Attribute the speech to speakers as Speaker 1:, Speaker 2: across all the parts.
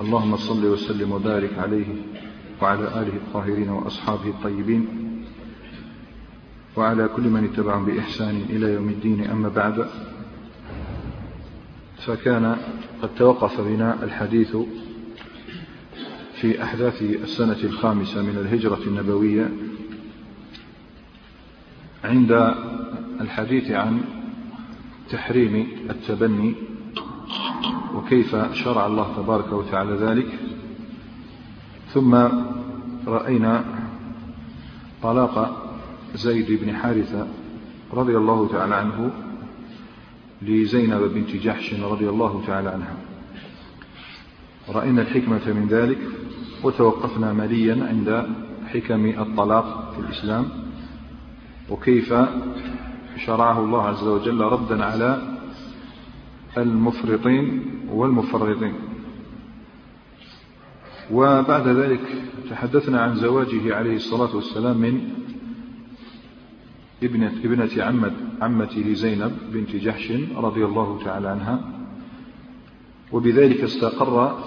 Speaker 1: اللهم صل وسلم وبارك عليه وعلى آله الطاهرين وأصحابه الطيبين وعلى كل من اتبعهم بإحسان إلى يوم الدين. أما بعد فكان قد توقف بنا الحديث في أحداث السنة الخامسة من الهجرة النبوية عند الحديث عن تحريم التبني وكيف شرع الله تبارك وتعالى ذلك. ثم رأينا طلاق زيد بن حارثة رضي الله تعالى عنه لزينب بنت جحش رضي الله تعالى عنها. رأينا الحكمة من ذلك وتوقفنا مليا عند حكم الطلاق في الإسلام وكيف شرعه الله عز وجل ردا على المفرطين والمفرطين. وبعد ذلك تحدثنا عن زواجه عليه الصلاة والسلام من ابنة, ابنة عمة عمته زينب بنت جحش رضي الله تعالى عنها. وبذلك استقر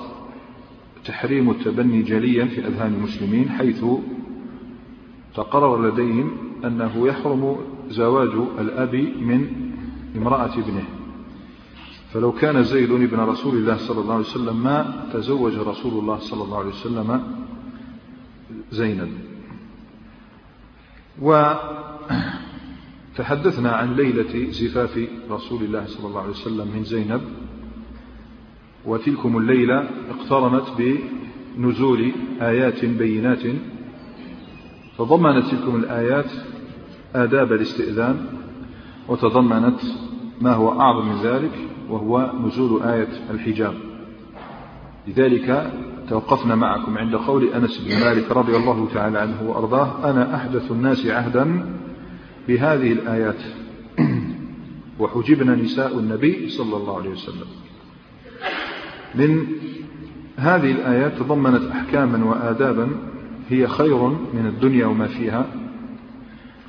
Speaker 1: تحريم التبني جليا في أذهان المسلمين حيث تقرر لديهم أنه يحرم زواج الأب من امرأة ابنه. فلو كان زيد ابن رسول الله صلى الله عليه وسلم ما تزوج رسول الله صلى الله عليه وسلم زينب. وتحدثنا عن ليلة زفاف رسول الله صلى الله عليه وسلم من زينب. وتلكم الليلة اقترنت بنزول آيات بينات. تضمنت تلكم الآيات آداب الاستئذان. وتضمنت ما هو أعظم من ذلك. وهو نزول آية الحجاب. لذلك توقفنا معكم عند قول أنس بن مالك رضي الله تعالى عنه وأرضاه أنا أحدث الناس عهدا بهذه الآيات. وحجبنا نساء النبي صلى الله عليه وسلم. من هذه الآيات تضمنت أحكاما وآدابا هي خير من الدنيا وما فيها.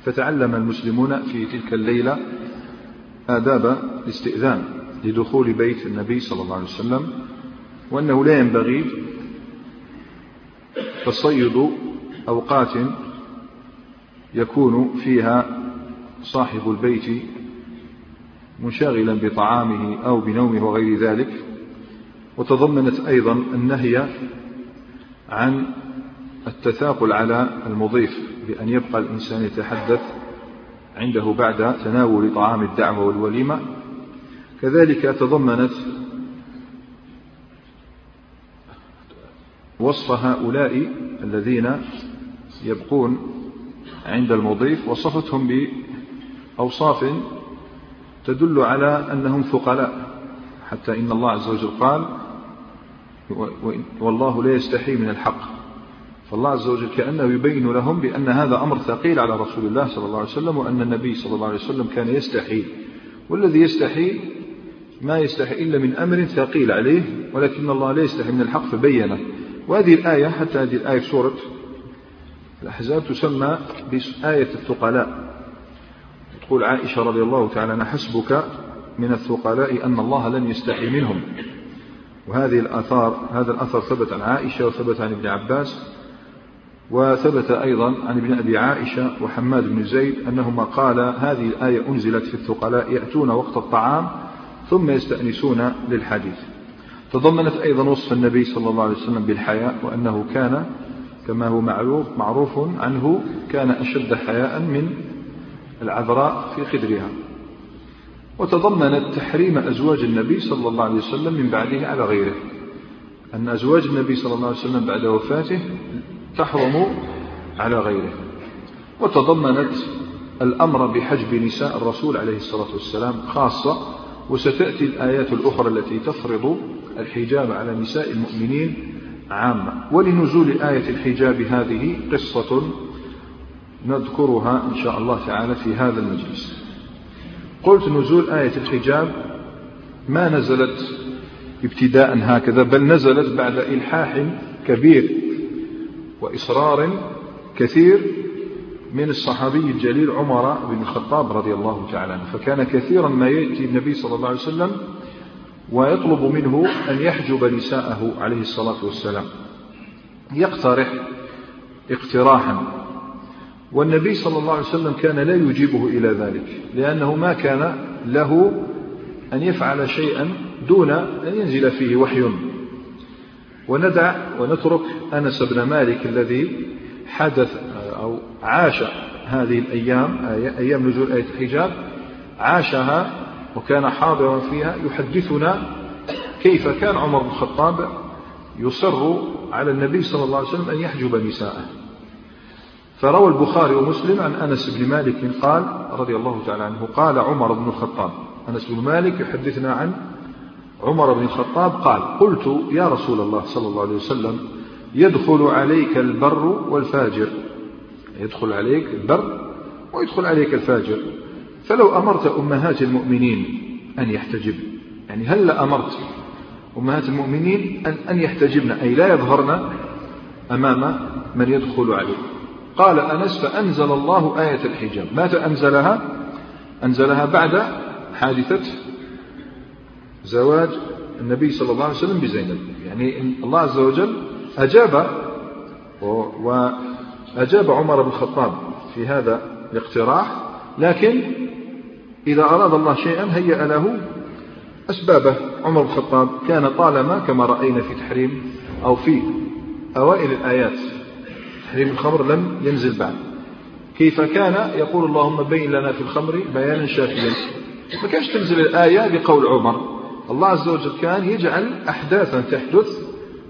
Speaker 1: فتعلم المسلمون في تلك الليلة آداب الاستئذان. لدخول بيت النبي صلى الله عليه وسلم وأنه لا ينبغي تصيد أوقات يكون فيها صاحب البيت منشغلا بطعامه أو بنومه وغير ذلك. وتضمنت أيضا النهي عن التثاقل على المضيف بأن يبقى الإنسان يتحدث عنده بعد تناول طعام الدعوة والوليمة. كذلك تضمنت وصف هؤلاء الذين يبقون عند المضيف وصفتهم بأوصاف تدل على أنهم ثقلاء حتى إن الله عز وجل قال والله لا يستحي من الحق. فالله عز وجل كأنه يبين لهم بأن هذا أمر ثقيل على رسول الله صلى الله عليه وسلم وأن النبي صلى الله عليه وسلم كان يستحي والذي يستحي ما يستحي إلا من أمر ثقيل عليه ولكن الله لا يستحي من الحق فبينه. وهذه الآية حتى هذه الآية في سورة الأحزاب تسمى بآية الثقلاء. تقول عائشة رضي الله تعالى عنها حسبك من الثقلاء أن الله لن يستحي منهم. وهذه الآثار هذا الأثر ثبت عن عائشة وثبت عن ابن عباس وثبت أيضا عن ابن أبي عائشة وحماد بن زيد أنهما قال هذه الآية أنزلت في الثقلاء يأتون وقت الطعام ثم يستأنسون للحديث. تضمنت أيضا وصف النبي صلى الله عليه وسلم بالحياء وأنه كان كما هو معروف معروف عنه كان أشد حياء من العذراء في خدرها وتضمنت تحريم أزواج النبي صلى الله عليه وسلم من بعده على غيره. أن أزواج النبي صلى الله عليه وسلم بعد وفاته تحرم على غيره. وتضمنت الأمر بحجب نساء الرسول عليه الصلاة والسلام خاصة وستأتي الآيات الأخرى التي تفرض الحجاب على نساء المؤمنين عامة. ولنزول آية الحجاب هذه قصة نذكرها إن شاء الله تعالى في هذا المجلس. قلت نزول آية الحجاب ما نزلت ابتداء هكذا بل نزلت بعد إلحاح كبير وإصرار كثير من الصحابي الجليل عمر بن الخطاب رضي الله تعالى عنه. فكان كثيرا ما يأتي النبي صلى الله عليه وسلم ويطلب منه أن يحجب نساءه عليه الصلاة والسلام يقترح اقتراحا. والنبي صلى الله عليه وسلم كان لا يجيبه إلى ذلك لأنه ما كان له أن يفعل شيئا دون أن ينزل فيه وحي. وندع ونترك أنس بن مالك الذي حدث عاش هذه الأيام أيام نزول آية الحجاب عاشها وكان حاضرا فيها يحدثنا كيف كان عمر بن الخطاب يصر على النبي صلى الله عليه وسلم أن يحجب نساءه. فروى البخاري ومسلم عن أنس بن مالك قال رضي الله تعالى عنه قال عمر بن الخطاب أنس بن مالك يحدثنا عن عمر بن الخطاب قال قلت يا رسول الله صلى الله عليه وسلم يدخل عليك البر والفاجر. يدخل عليك البر ويدخل عليك الفاجر. فلو أمرت أمهات المؤمنين أن يحتجب يعني هل أمرت أمهات المؤمنين أن, أن يحتجبن؟ أي لا يظهرن أمام من يدخل عليه قال أنس فأنزل الله آية الحجاب. متى أنزلها؟ أنزلها بعد حادثة زواج النبي صلى الله عليه وسلم بزينب. يعني الله عز وجل أجاب وأجاب عمر بن الخطاب في هذا الاقتراح لكن إذا أراد الله شيئا هيأ له أسبابه. عمر بن الخطاب كان طالما كما رأينا في تحريم أو في أوائل الآيات تحريم الخمر لم ينزل بعد. كيف كان؟ يقول اللهم بين لنا في الخمر بيانا شافيا. ما كانش تنزل الآية بقول عمر. الله عز وجل كان يجعل أحداثا تحدث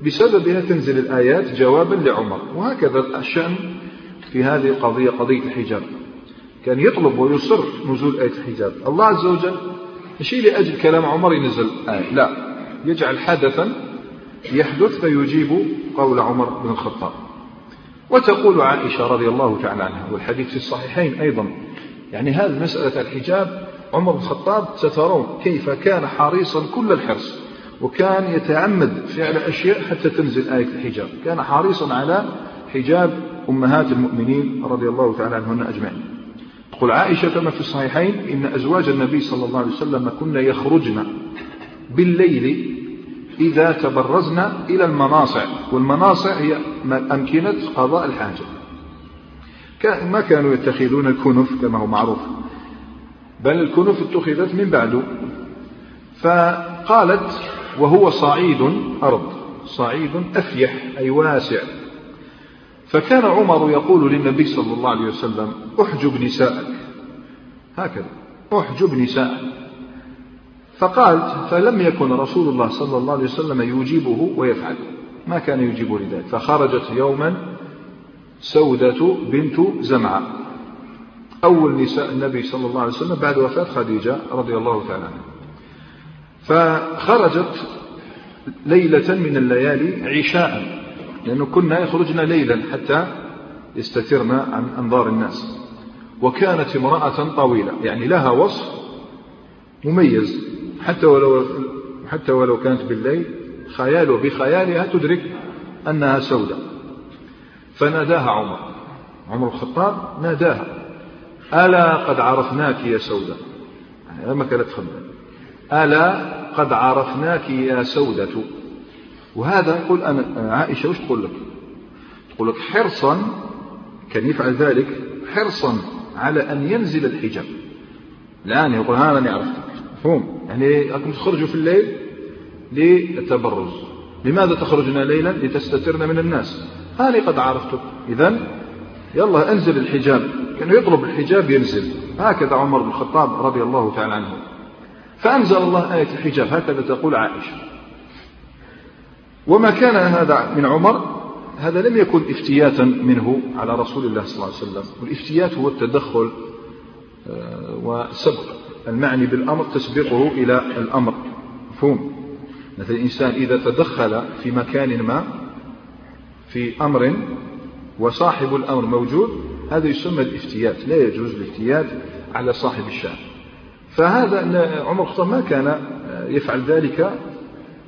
Speaker 1: بسببها تنزل الآيات جوابا لعمر. وهكذا الشأن في هذه القضية قضية الحجاب. كان يطلب ويصر نزول آية الحجاب. الله عز وجل مشي لأجل كلام عمر ينزل آية. لا يجعل حدثا يحدث فيجيب قول عمر بن الخطاب. وتقول عائشة رضي الله تعالى عنها والحديث في الصحيحين أيضا. يعني هذه مسألة الحجاب عمر بن الخطاب سترون كيف كان حريصا كل الحرص. وكان يتعمد فعل أشياء حتى تنزل آية الحجاب. كان حريصا على حجاب أمهات المؤمنين رضي الله تعالى عنهن أجمعين. تقول عائشة كما في الصحيحين إن أزواج النبي صلى الله عليه وسلم كن يخرجن بالليل إذا تبرزن إلى المناصع والمناصع هي أمكنة قضاء الحاجة. ما كانوا يتخذون الكنف كما هو معروف. بل الكنوف اتخذت من بعد. فقالت وهو صعيد أرض صعيد أفيح أي واسع. فكان عمر يقول للنبي صلى الله عليه وسلم أحجب نساءك. هكذا أحجب نساءك. فقالت فلم يكن رسول الله صلى الله عليه وسلم يجيبه ويفعل. ما كان يجيب لذلك. فخرجت يوما سودة بنت زمعة. أول نساء النبي صلى الله عليه وسلم بعد وفاة خديجة رضي الله تعالى عنها. فخرجت ليلة من الليالي عشاء. لأنه كنا يخرجن ليلا حتى يستترن عن أنظار الناس. وكانت امرأة طويلة يعني لها وصف مميز. حتى ولو حتى ولو كانت بالليل خيال بخيالها تدرك أنها سوداء. فناداها عمر. عمر الخطاب ناداها ألا قد عرفناك يا سودة يعني ما كانت تخبر ألا قد عرفناك يا سودة؟ وهذا يقول أنا عائشة وش تقول لك؟ تقول لك حرصا كان يفعل ذلك حرصا على أن ينزل الحجاب. الآن يقول ها أنا عرفتك مفهوم؟ يعني أنكم تخرجوا في الليل للتبرز. لماذا تخرجنا ليلا؟ لتستترن من الناس. هاني قد عرفتك إذا يلا انزل الحجاب. كان يطلب الحجاب ينزل. هكذا عمر بن الخطاب رضي الله تعالى عنه. فأنزل الله آية الحجاب هكذا تقول عائشة. وما كان هذا من عمر هذا لم يكن افتياتا منه على رسول الله صلى الله عليه وسلم. والافتيات هو التدخل آه، وسبق المعني بالأمر تسبقه إلى الأمر. مفهوم؟ مثل الإنسان إذا تدخل في مكان ما في أمر وصاحب الأمر موجود هذا يسمى الافتيات. لا يجوز الافتيات على صاحب الشأن. فهذا عمر الخطاب ما كان يفعل ذلك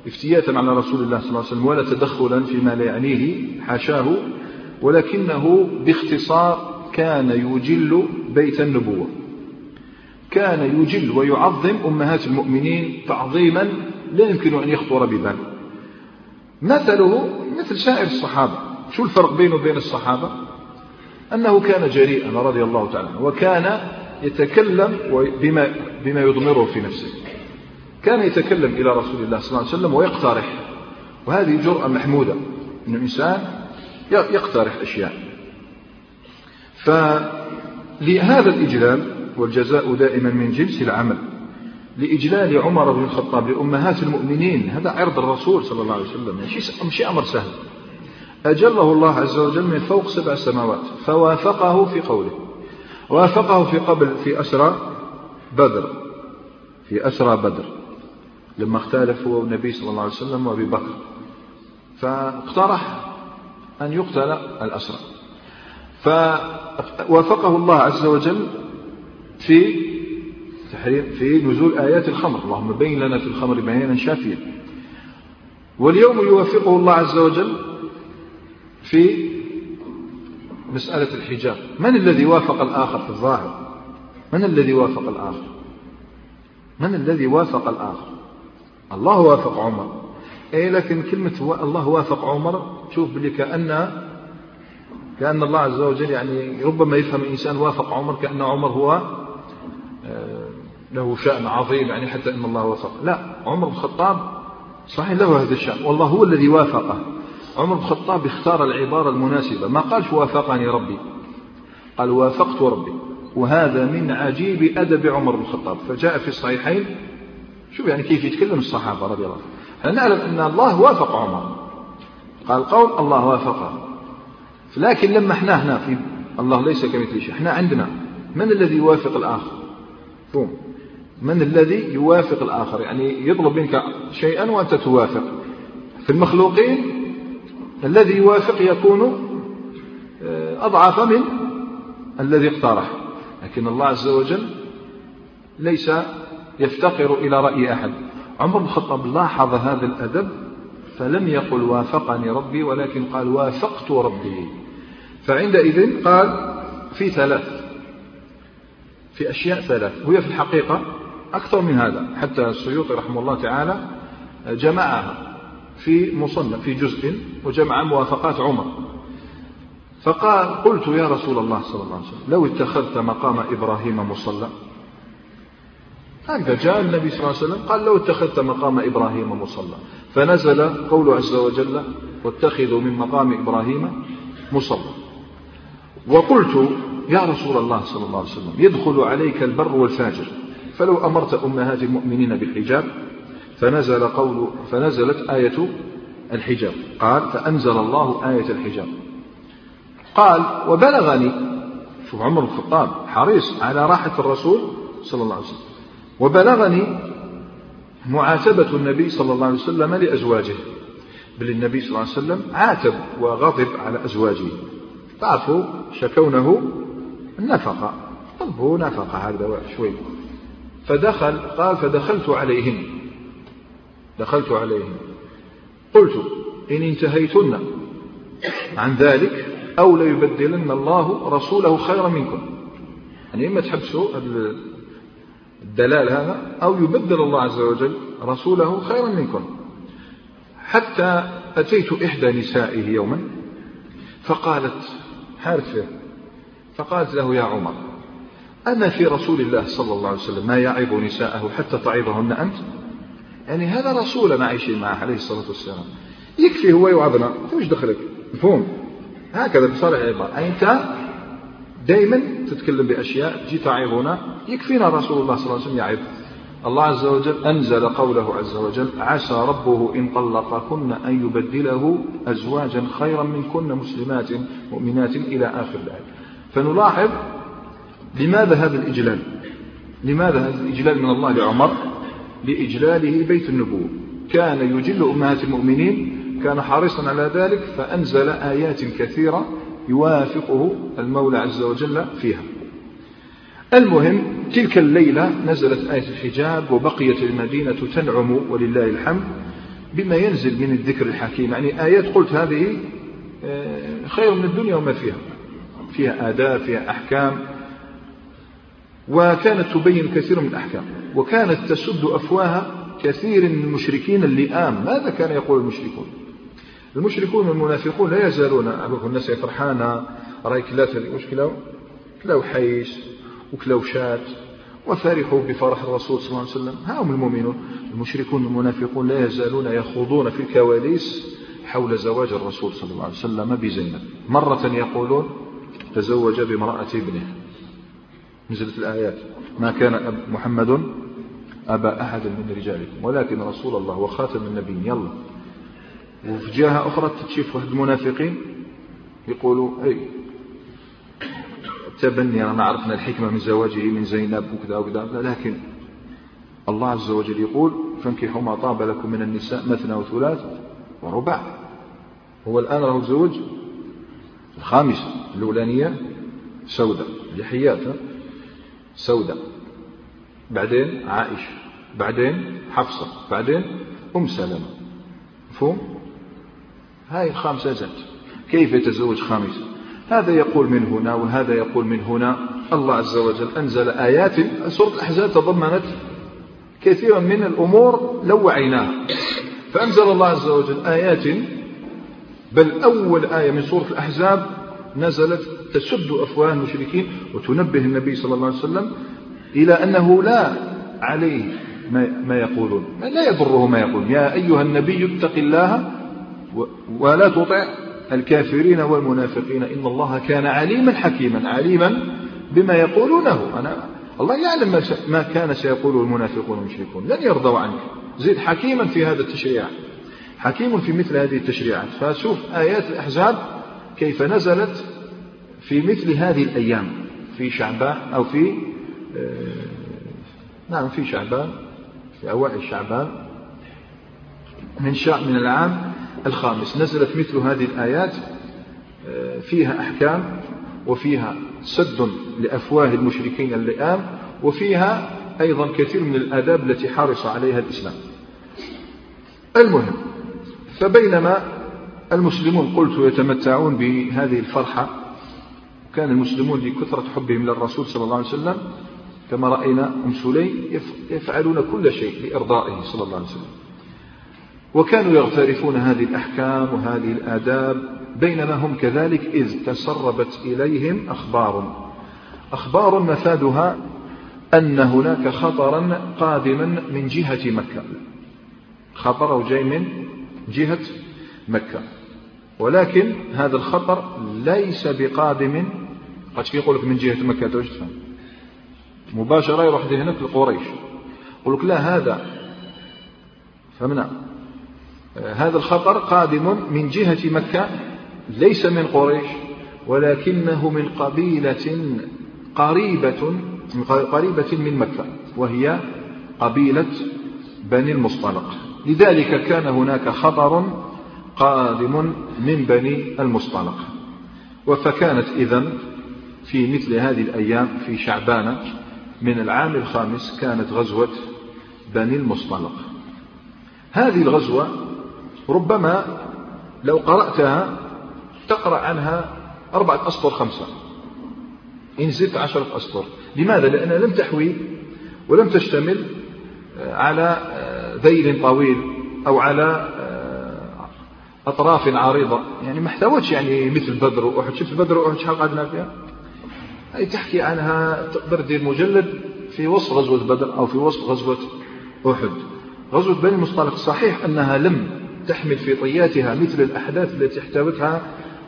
Speaker 1: افتياتا على رسول الله صلى الله عليه وسلم ولا تدخلا فيما لا يعنيه حاشاه ولكنه باختصار كان يجل بيت النبوة. كان يجل ويعظم أمهات المؤمنين تعظيما لا يمكن أن يخطر ببال. مثله مثل سائر الصحابة. شو الفرق بينه وبين الصحابة؟ أنه كان جريئا رضي الله تعالى وكان يتكلم بما, بما يضمره في نفسه. كان يتكلم إلى رسول الله صلى الله عليه وسلم ويقترح وهذه جرأة محمودة أن الإنسان يقترح أشياء. فلهذا الإجلال والجزاء دائما من جنس العمل لإجلال عمر بن الخطاب لأمهات المؤمنين هذا عرض الرسول صلى الله عليه وسلم مش أمر سهل. أجله الله عز وجل من فوق سبع سماوات فوافقه في قوله. وافقه في قبل في أسرى بدر في أسرى بدر لما اختلف هو النبي صلى الله عليه وسلم وأبي بكر فاقترح أن يقتل الأسرى. فوافقه الله عز وجل في تحريم في نزول آيات الخمر. اللهم بين لنا في الخمر بيانا شافيا. واليوم يوافقه الله عز وجل في مسألة الحجاب. من الذي وافق الآخر في الظاهر؟ من الذي وافق الآخر؟ من الذي وافق الآخر؟ الله وافق عمر. اي لكن كلمة الله وافق عمر شوف بلي كأن كأن الله عز وجل يعني ربما يفهم الإنسان وافق عمر كأن عمر هو آه، له شأن عظيم يعني حتى أن الله وافق. لا عمر بن الخطاب صحيح له هذا الشأن والله هو الذي وافقه. عمر بن الخطاب اختار العبارة المناسبة. ما قالش وافقني ربي. قال وافقت ربي. وهذا من عجيب أدب عمر بن الخطاب. فجاء في الصحيحين. شوف يعني كيف يتكلم الصحابة رضي الله عنهم. نعلم أن الله وافق عمر؟ قال قول الله وافقه لكن لما إحنا هنا في الله ليس كمثل شيء. إحنا عندنا من الذي يوافق الآخر؟ فهم. من الذي يوافق الآخر؟ يعني يطلب منك شيئا وأنت توافق. في المخلوقين الذي يوافق يكون آه، أضعف من الذي اقترح. لكن الله عز وجل ليس يفتقر إلى رأي أحد. عمر بن الخطاب لاحظ هذا الأدب فلم يقل وافقني ربي ولكن قال وافقت ربي. فعندئذ قال في ثلاث في أشياء ثلاث. وهي في الحقيقة أكثر من هذا. حتى السيوطي رحمه الله تعالى جمعها. في مصنف في جزء وجمع موافقات عمر. فقال قلت يا رسول الله صلى الله عليه وسلم لو اتخذت مقام إبراهيم مصلى. هكذا جاء النبي صلى الله عليه وسلم قال لو اتخذت مقام إبراهيم مصلى. فنزل قوله عز وجل واتخذوا من مقام إبراهيم مصلى. وقلت يا رسول الله صلى الله عليه وسلم يدخل عليك البر والفاجر. فلو أمرت أمهات المؤمنين بالحجاب فنزل قول فنزلت آية الحجاب. قال فأنزل الله آية الحجاب. قال وبلغني شوف عمر الخطاب حريص على راحة الرسول صلى الله عليه وسلم. وبلغني معاتبة النبي صلى الله عليه وسلم لأزواجه. بل النبي صلى الله عليه وسلم عاتب وغضب على أزواجه. تعرفوا شكونه؟ النفقة طلبوا نفقة هذا شوي. فدخل قال فدخلت عليهن دخلت عليهن قلت إن انتهيتن عن ذلك أو ليبدلن الله رسوله خيرا منكم. يعني إما تحبسوا الدلال هذا أو يبدل الله عز وجل رسوله خيرا منكم. حتى أتيت إحدى نسائه يوما فقالت حارثة فقالت له يا عمر أما في رسول الله صلى الله عليه وسلم ما يعظ نساءه حتى تعظهن أنت؟ يعني هذا رسولنا عايشين معه عليه الصلاة والسلام. يكفي هو يوعظنا أنت وش دخلك مفهوم؟ هكذا بصالح العبارة أنت دائما تتكلم بأشياء جي تعظنا يكفينا رسول الله صلى الله عليه وسلم يعظ الله عز وجل أنزل قوله عز وجل عسى ربه إن طلقكن أن يبدله أزواجا خيرا منكن مسلمات مؤمنات إلى آخر الآية. فنلاحظ لماذا هذا الإجلال؟ لماذا هذا الإجلال من الله لعمر؟ لإجلاله بيت النبوة. كان يجل أمهات المؤمنين كان حريصا على ذلك فأنزل آيات كثيرة يوافقه المولى عز وجل فيها. المهم تلك الليلة نزلت آية الحجاب وبقيت المدينة تنعم ولله الحمد بما ينزل من الذكر الحكيم. يعني آيات قلت هذه آه، خير من الدنيا وما فيها. فيها آداب فيها أحكام. وكانت تبين كثير من الأحكام وكانت تسد أفواه كثير من المشركين اللئام. ماذا كان يقول المشركون؟ المشركون والمنافقون لا يزالون الناس فرحانة رأيك لا واش كلاو حيش وكلاو شات وفرحوا بفرح الرسول صلى الله عليه وسلم. ها هم المؤمنون. المشركون والمنافقون لا يزالون يخوضون في الكواليس حول زواج الرسول صلى الله عليه وسلم بزينب. مرة يقولون تزوج بامرأة ابنه. نزلت الآيات. ما كان محمد أبا أحد من رجالكم ولكن رسول الله وخاتم النبيين. يلا. وفي جهة أخرى تشوف واحد المنافقين يقولوا أي تبني أنا عرفنا الحكمة من زواجه من زينب وكذا وكذا لكن الله عز وجل يقول فانكحوا ما طاب لكم من النساء مثنى وثلاث ورباع هو الآن له زوج الخامسة الأولانية سوداء لحيات سوداء بعدين عائشة بعدين حفصة. بعدين أم سلمة. مفهوم؟ هاي الخامسة زاد كيف يتزوج خامسة هذا يقول من هنا وهذا يقول من هنا. الله عز وجل أنزل آيات. سورة الأحزاب تضمنت كثيرا من الأمور لو وعيناها. فأنزل الله عز وجل آيات. بل أول آية من سورة الأحزاب نزلت تسد أفواه المشركين وتنبه النبي صلى الله عليه وسلم إلى أنه لا عليه ما يقولون. لا يضره ما يقولون. يا أيها النبي اتق الله ولا تطع الكافرين والمنافقين. إن الله كان عليما حكيما. عليما بما يقولونه. أنا الله يعلم ما كان سيقوله المنافقون والمشركون. لن يرضوا عنك زيد حكيما في هذا التشريع. حكيم في مثل هذه التشريعات. فشوف آيات الأحزاب كيف نزلت في مثل هذه الأيام؟ في شعبان أو في آه، نعم في شعبان في أوائل شعبان. من شاء من العام الخامس. نزلت مثل هذه الآيات آه، فيها أحكام وفيها سد لأفواه المشركين اللئام وفيها أيضا كثير من الآداب التي حرص عليها الإسلام. المهم فبينما المسلمون قلت يتمتعون بهذه الفرحة. كان المسلمون لكثرة حبهم للرسول صلى الله عليه وسلم. كما رأينا أم سليم يفعلون كل شيء لإرضائه صلى الله عليه وسلم. وكانوا يغترفون هذه الأحكام وهذه الآداب. بينما هم كذلك إذ تسربت إليهم أخبار. أخبار مفادها أن هناك خطرا قادما من جهة مكة. خطر جاي من جهة مكة. ولكن هذا الخطر ليس بقادم. قد يقول لك من جهة مكة؟ توجد تفهم؟ مباشرة يروح هناك لقريش. يقول لك لا هذا فهمنا؟ هذا الخطر قادم من جهة مكة ليس من قريش ولكنه من قبيلة قريبة قريبة من مكة وهي قبيلة بني المصطلق. لذلك كان هناك خطر قادم من بني المصطلق. فكانت إذن في مثل هذه الأيام في شعبان من العام الخامس كانت غزوة بني المصطلق. هذه الغزوة ربما لو قرأتها تقرأ عنها أربعة أسطر خمسة. إن زدت عشرة أسطر. لماذا؟ لأنها لم تحوي ولم تشتمل على ذيل طويل أو على أطراف عريضة. يعني ما احتوتش يعني مثل بدر وأحد. شفت بدر وأحد شحال قعدنا فيها؟ أي تحكي عنها تقدر دير مجلد في وصف غزوة بدر أو في وصف غزوة أحد. غزوة بني المصطلق صحيح أنها لم تحمل في طياتها مثل الأحداث التي احتوتها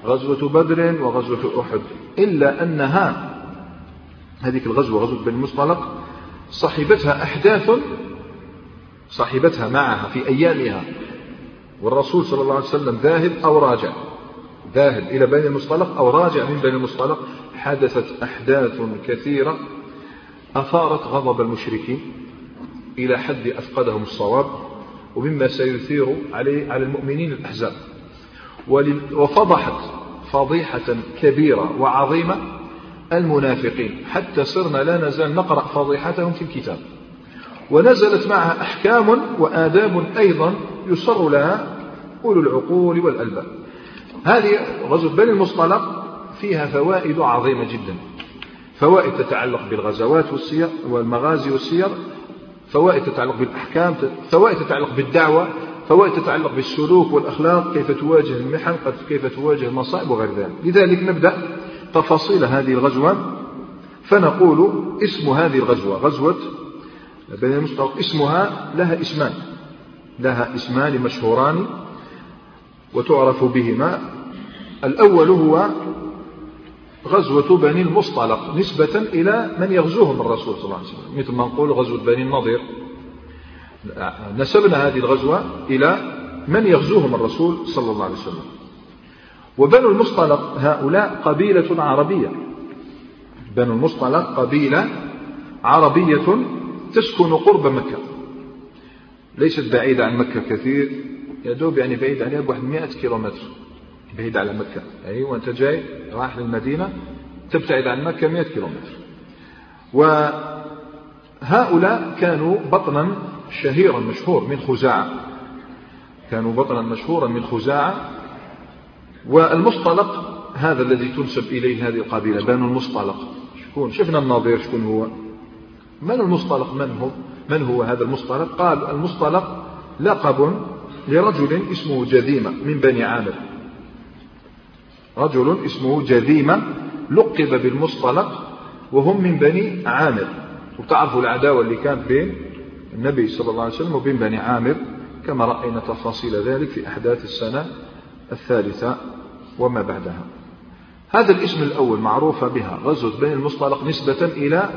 Speaker 1: غزوة بدر وغزوة أحد. إلا أنها هذه الغزوة غزوة بني المصطلق صاحبتها أحداث صاحبتها معها في أيامها. والرسول صلى الله عليه وسلم ذاهب أو راجع؟ ذاهب إلى بني المصطلق أو راجع من بني المصطلق؟ حدثت أحداث كثيرة أثارت غضب المشركين إلى حد أفقدهم الصواب ومما سيثير عليه على المؤمنين الأحزاب. وفضحت فضيحة كبيرة وعظيمة المنافقين. حتى صرنا لا نزال نقرأ فضيحتهم في الكتاب. ونزلت معها أحكام وآداب أيضا يصر لها أولو العقول والألباب. هذه غزوة بني المصطلق فيها فوائد عظيمة جدا. فوائد تتعلق بالغزوات والسير والمغازي والسير فوائد تتعلق بالأحكام فوائد تتعلق بالدعوة فوائد تتعلق بالسلوك والأخلاق كيف تواجه المحن كيف تواجه المصائب وغير ذلك. لذلك نبدأ تفاصيل هذه الغزوة. فنقول اسم هذه الغزوة. غزوة بني المصطلق اسمها لها اسمان. لها اسمان مشهوران وتعرف بهما. الأول هو غزوة بني المصطلق نسبة إلى من يغزوهم الرسول صلى الله عليه وسلم. مثل ما نقول غزوة بني النضير. نسبنا هذه الغزوة إلى من يغزوهم الرسول صلى الله عليه وسلم. وبنو المصطلق هؤلاء قبيلة عربية. بنو المصطلق قبيلة عربية تسكن قرب مكة. ليست بعيدة عن مكة كثير. يا دوب يعني بعيد عليها بواحد 100 كيلومتر. بعيد على مكة. أي وأنت جاي رايح للمدينة تبتعد عن مكة 100 كيلومتر. وهؤلاء كانوا بطنا شهيرا مشهور من خزاعة. كانوا بطنا مشهورا من خزاعة. والمصطلق هذا الذي تنسب إليه هذه القبيلة بنو المصطلق. شكون؟ شفنا الناظر شكون هو. من المصطلق؟ من هو؟ من هو هذا المصطلق؟ قال المصطلق لقب لرجل اسمه جذيمة من بني عامر. رجل اسمه جذيمة لقب بالمصطلق وهم من بني عامر. وتعرفوا العداوة اللي كانت بين النبي صلى الله عليه وسلم وبين بني عامر كما رأينا تفاصيل ذلك في أحداث السنة الثالثة وما بعدها. هذا الاسم الأول معروفة بها غزوة بني المصطلق نسبة إلى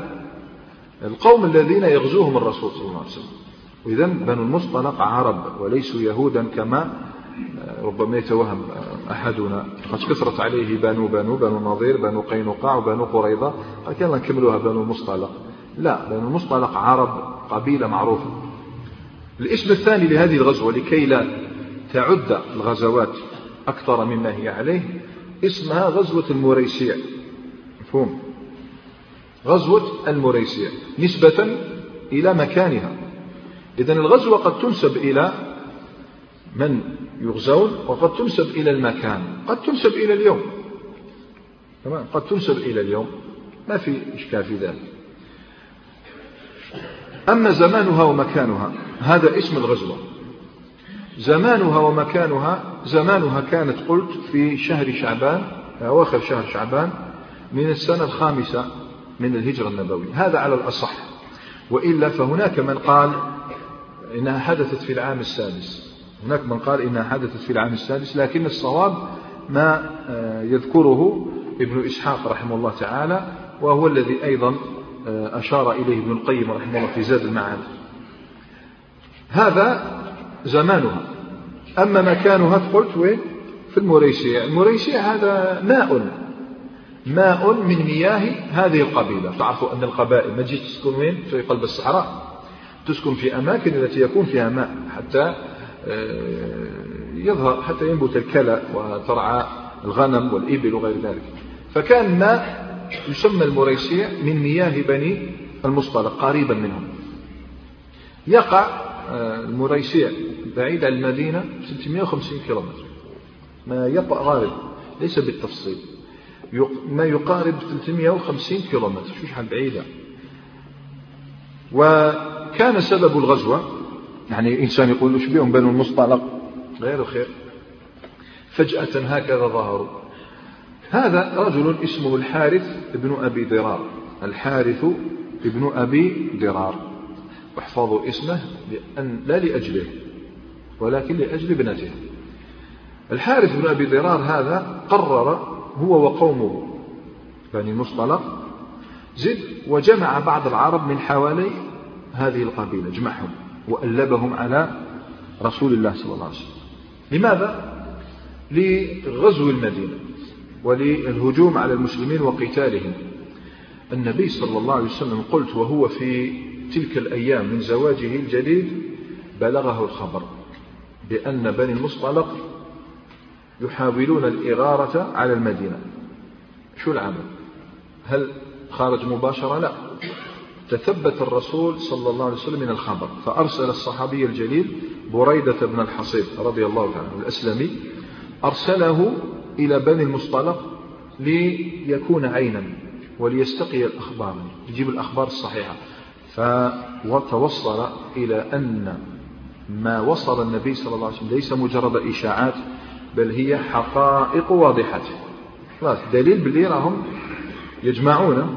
Speaker 1: القوم الذين يغزوهم الرسول صلى الله عليه وسلم. وإذا بنو المصطلق عرب وليسوا يهودا كما ربما يتوهم أحدنا. قد كثرت عليه بنو بنو بنو نظير بنو قينقاع وبنو قريضة قال يلا نكملوها بنو المصطلق. لا بنو المصطلق عرب قبيلة معروفة. الاسم الثاني لهذه الغزوة لكي لا تعد الغزوات أكثر مما هي عليه اسمها غزوة المريسيع. مفهوم؟ غزوة المريسيع نسبة إلى مكانها. إذا الغزوة قد تنسب إلى من يغزون وقد تنسب إلى المكان. قد تنسب إلى اليوم. تمام؟ قد تنسب إلى اليوم. ما في إشكال في ذلك. أما زمانها ومكانها هذا اسم الغزوة. زمانها ومكانها زمانها كانت قلت في شهر شعبان أواخر شهر شعبان من السنة الخامسة من الهجرة النبوية. هذا على الأصح. وإلا فهناك من قال إنها حدثت في العام السادس. هناك من قال إنها حدثت في العام السادس لكن الصواب ما آه، يذكره ابن إسحاق رحمه الله تعالى وهو الذي أيضا آه، أشار إليه ابن القيم رحمه الله في زاد المعاد هذا زمانها. أما مكانها قلت وين؟ في المريسيع المريسيع هذا ماء. ماء من مياه هذه القبيلة. تعرفوا أن القبائل ما تجي تسكن وين؟ في قلب الصحراء. تسكن في أماكن التي يكون فيها ماء حتى آه، يظهر حتى ينبت الكلى وترعى الغنم والإبل وغير ذلك. فكان ماء يسمى المريسيع من مياه بني المصطلق قريبا منهم. يقع آه، المريسيع بعيد عن المدينة 650 كيلومتر. ما يقارب ليس بالتفصيل. ما يقارب 350 كيلومتر شو شحال بعيدة. وكان سبب الغزوة يعني إنسان يقول وش بهم بنو المصطلق؟ غير خير فجأة هكذا ظهروا. هذا رجل اسمه الحارث بن أبي ضرار. الحارث ابن أبي ضرار. واحفظوا اسمه لأن لا لأجله ولكن لأجل ابنته. الحارث بن أبي ضرار هذا قرر هو وقومه بني المصطلق زد وجمع بعض العرب من حوالي هذه القبيلة جمعهم وألبهم على رسول الله صلى الله عليه وسلم لماذا؟ لغزو المدينة وللهجوم على المسلمين وقتالهم النبي صلى الله عليه وسلم قلت وهو في تلك الأيام من زواجه الجديد بلغه الخبر بأن بني المصطلق يحاولون الإغارة على المدينة. شو العمل؟ هل خارج مباشرة؟ لا. تثبت الرسول صلى الله عليه وسلم من الخبر فأرسل الصحابي الجليل بريدة بن الحصيب رضي الله تعالى الأسلمي أرسله إلى بني المصطلق ليكون عينا وليستقي الأخبار يجيب الأخبار الصحيحة. فتوصل إلى أن ما وصل النبي صلى الله عليه وسلم ليس مجرد إشاعات بل هي حقائق واضحة. خلاص دليل باللي راهم يجمعون.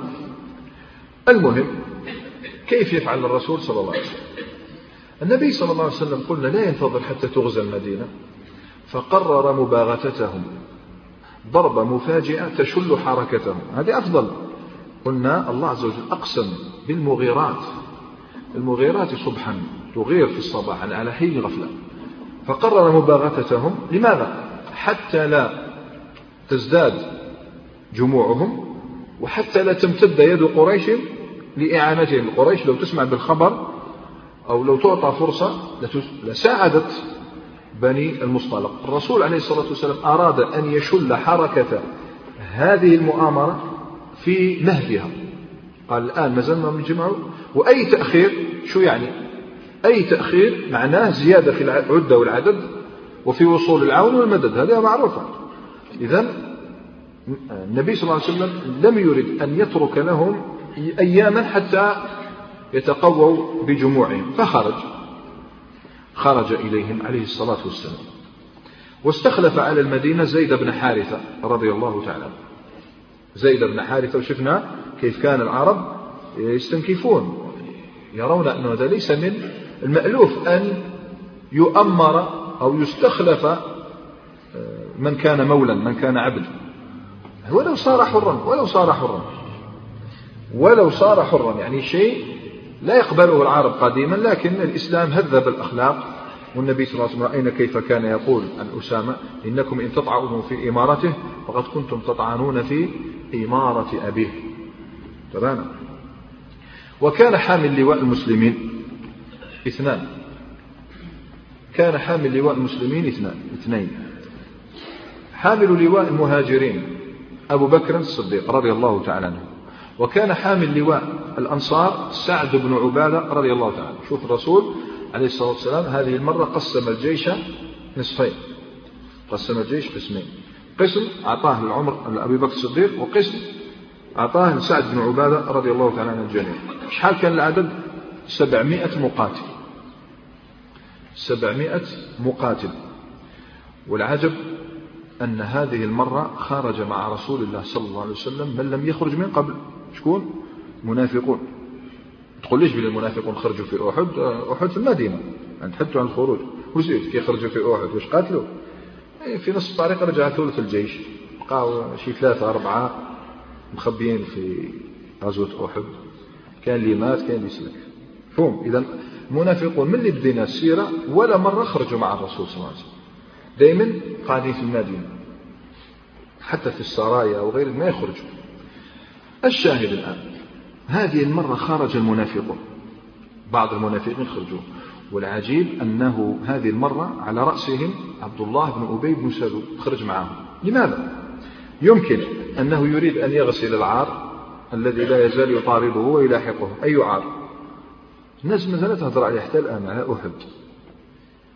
Speaker 1: المهم كيف يفعل الرسول صلى الله عليه وسلم؟ النبي صلى الله عليه وسلم قلنا لا ينتظر حتى تغزى المدينة فقرر مباغتتهم ضربة مفاجئة تشل حركتهم. هذه أفضل. قلنا الله عز وجل أقسم بالمغيرات. المغيرات صبحا تغير في الصباح على حين غفلة. فقرر مباغتتهم. لماذا؟ حتى لا تزداد جموعهم وحتى لا تمتد يد قريش لإعانتهم. قريش لو تسمع بالخبر أو لو تعطى فرصة لساعدت بني المصطلق. الرسول عليه الصلاة والسلام أراد أن يشل حركة هذه المؤامرة في مهدها قال الآن ما زلنا نجمع. وأي تأخير شو يعني؟ أي تأخير معناه زيادة في العدة والعدد. وفي وصول العون والمدد هذه معروفة. إذا النبي صلى الله عليه وسلم لم يرد أن يترك لهم أياما حتى يتقووا بجموعهم فخرج. خرج إليهم عليه الصلاة والسلام. واستخلف على المدينة زيد بن حارثة رضي الله تعالى زيد بن حارثة وشفنا كيف كان العرب يستنكفون. يرون أن هذا ليس من المألوف أن يؤمر أو يستخلف آه، من كان مولا من كان عبد ولو صار حرا ولو صار حرا. ولو صار حرا يعني شيء لا يقبله العرب قديما لكن الإسلام هذب الأخلاق. والنبي صلى الله عليه وسلم رأينا كيف كان يقول عن أسامة إنكم إن تطعنوا في إمارته فقد كنتم تطعنون في إمارة أبيه. تمام؟ وكان حامل لواء المسلمين. اثنان. كان حامل لواء المسلمين اثنين. حامل لواء المهاجرين أبو بكر الصديق رضي الله تعالى عنه. وكان حامل لواء الأنصار سعد بن عبادة رضي الله تعالى شوف الرسول عليه الصلاة والسلام هذه المرة قسم الجيش نصفين. قسم الجيش قسمين. قسم أعطاه لعمر لأبي بكر الصديق وقسم أعطاه لسعد بن عبادة رضي الله تعالى عن الجميع. شحال كان العدد؟ سبعمائة مقاتل. سبعمائة مقاتل. والعجب أن هذه المرة خرج مع رسول الله صلى الله عليه وسلم من لم يخرج من قبل. شكون؟ منافقون تقول ليش بلي المنافقون خرجوا في أحد؟ أحد في المدينة. يعني تحدثوا عن الخروج. وزيد كي خرجوا في أحد واش قاتلوا؟ في نص الطريق رجع ثلث الجيش. بقاو شي ثلاثة أربعة مخبيين في غزوة أحد. كان اللي مات كان اللي سلك. فهم إذا المنافقون من اللي بدينا السيرة ولا مرة خرجوا مع الرسول صلى الله عليه وسلم. دائما قاعدين في المدينة. حتى في السرايا وغيره ما يخرجوا. الشاهد الآن هذه المرة خرج المنافقون بعض المنافقين خرجوا. والعجيب أنه هذه المرة على رأسهم عبد الله بن أبي بن سلول. خرج معهم. لماذا؟ يمكن أنه يريد أن يغسل العار الذي لا يزال يطارده ويلاحقه. أي عار؟ الناس مثلا تهضر عليه حتى الآن على أحد.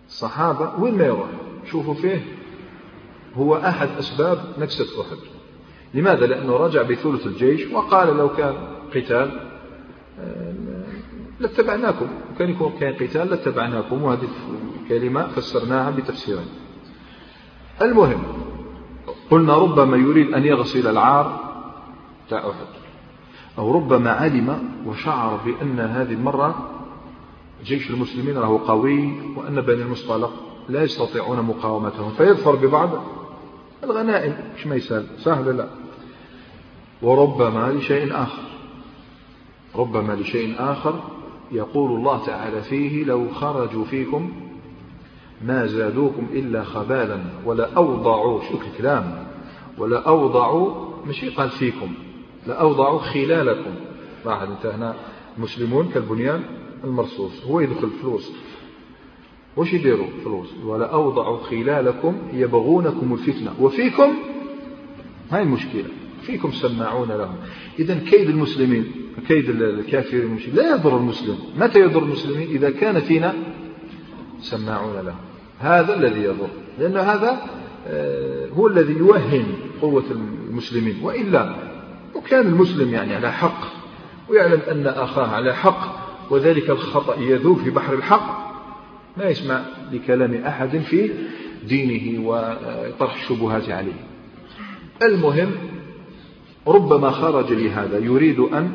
Speaker 1: الصحابة وين ما يروح شوفوا فيه هو أحد أسباب نكسة أحد. لماذا؟ لأنه رجع بثلث الجيش وقال لو كان قتال آه، لاتبعناكم. وكان يكون كان قتال لاتبعناكم. وهذه الكلمة فسرناها بتفسيرين المهم قلنا ربما يريد أن يغسل العار تاع أحد. أو ربما علم وشعر بأن هذه المرة جيش المسلمين له قوي وأن بني المصطلق لا يستطيعون مقاومتهم. فيظفر ببعض الغنائم. مش ما يسأل؟ سهل لا؟ وربما لشيء آخر. ربما لشيء آخر يقول الله تعالى فيه لو خرجوا فيكم ما زادوكم إلا خبالا ولا أوضعوا شو الكلام. ولا أوضعوا ماشي قال فيكم. لا أوضعوا خلالكم. واحد انت هنا مسلمون كالبنيان المرصوص. هو يدخل في الوسط واش يديروا؟ في الوسط ولا أوضعوا خلالكم يبغونكم الفتنة. وفيكم؟ هاي المشكلة. فيكم سماعون لهم. إذا كيد المسلمين كيد الكافرين لا يضر المسلم. متى يضر المسلمين؟ إذا كان فينا سماعون لهم. هذا الذي يضر. لأن هذا آه، هو الذي يوهن قوة المسلمين. وإلا وكان المسلم يعني على حق ويعلم أن أخاه على حق وذلك الخطأ يذوب في بحر الحق. لا يسمع لكلام أحد في دينه وطرح الشبهات عليه. المهم ربما خرج لهذا. يريد أن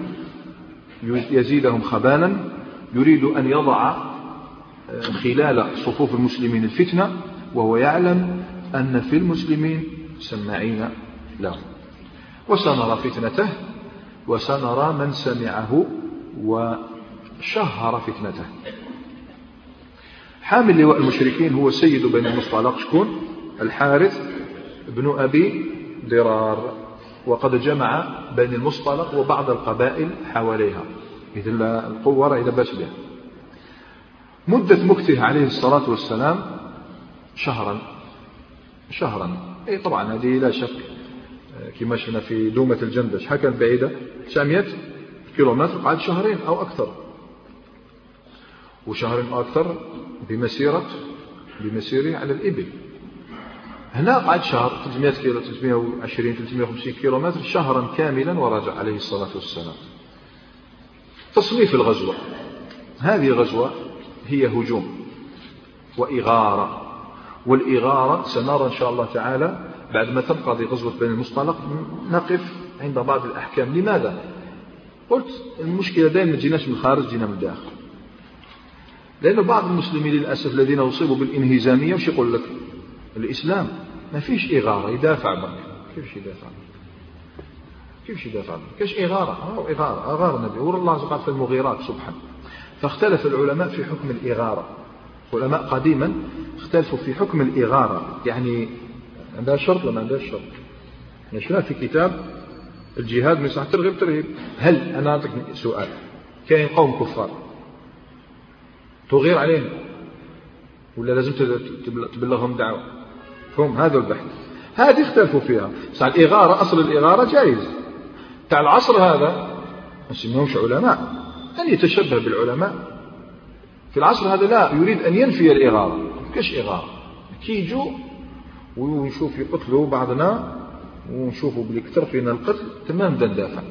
Speaker 1: يزيدهم خبالا يريد أن يضع آه، خلال صفوف المسلمين الفتنة وهو يعلم أن في المسلمين سماعين له وسنرى فتنته وسنرى من سمعه وشهر فتنته. حامل لواء المشركين هو سيد بني المصطلق شكون؟ الحارث بن أبي ضرار وقد جمع بني المصطلق وبعض القبائل حواليها. مثل القوة إلى باس بها. مدة مكته عليه الصلاة والسلام شهرا شهرا. اي طبعا هذه لا شك كما شفنا في دومة الجندش. كانت بعيدة. 900 كيلومتر قعد شهرين أو أكثر. وشهرين أو أكثر بمسيرة بمسيره على الإبل. هنا قعد شهر 300 كيلو 320 350 كيلومتر شهرا كاملا ورجع عليه الصلاة والسلام. تصنيف الغزوة. هذه الغزوة هي هجوم وإغارة. والإغارة سنرى إن شاء الله تعالى بعد ما تنقضي غزوة بني المصطلق نقف عند بعض الأحكام. لماذا؟ قلت المشكلة دائما ما تجيناش من الخارج جينا من الداخل. لأن بعض المسلمين للأسف الذين أصيبوا بالإنهزامية وش يقول لك؟ الإسلام ما فيش إغارة يدافع بك كيفش يدافع كيفش يدافع بك كيش إغارة؟ أو إغارة أغار النبي والله قال في المغيرات سبحانه فاختلف العلماء في حكم الإغارة. العلماء قديما اختلفوا في حكم الإغارة. يعني عندها شرط ولا ما عندها شرط؟ يعني في كتاب الجهاد من صح ترغب ترهب هل أنا أعطيك سؤال. كاين قوم كفار. تغير عليهم. ولا لازم تبلغهم دعوة. فهم هذا البحث. هذه اختلفوا فيها. صح الإغارة أصل الإغارة جائز. تاع العصر هذا ما يسميهمش علماء. أن يتشبه بالعلماء. في العصر هذا لا يريد أن ينفي الإغارة. كاش إغارة. كي يجوا ونشوف يقتلوا بعضنا ونشوفوا بلي كثر فينا القتل تمام بدنا ندافع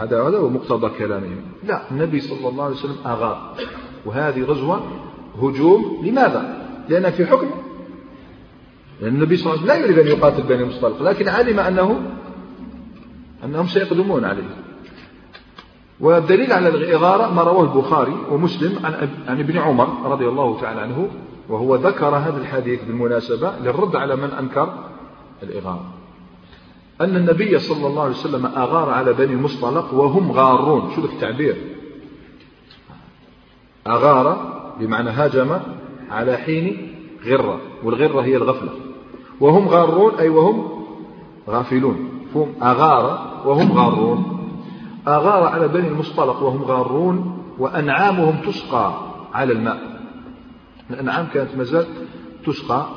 Speaker 1: هذا هذا هو مقتضى كلامهم. لا النبي صلى الله عليه وسلم أغار وهذه غزوة هجوم لماذا؟ لأن في حكم. لأن النبي صلى الله عليه وسلم لا يريد أن يقاتل بني المصطلق لكن علم أنه أنهم سيقدمون عليه. والدليل على الإغارة ما رواه البخاري ومسلم عن ابن عمر رضي الله تعالى عنه وهو ذكر هذا الحديث بالمناسبة للرد على من أنكر الإغارة أن النبي صلى الله عليه وسلم أغار على بني المصطلق وهم غارون. شو التعبير؟ أغار بمعنى هاجم على حين غرة والغرة هي الغفلة. وهم غارون أي وهم غافلون. فهم أغار وهم غارون. أغار على بني المصطلق وهم غارون وأنعامهم تسقى على الماء. الأنعام كانت مازال تسقى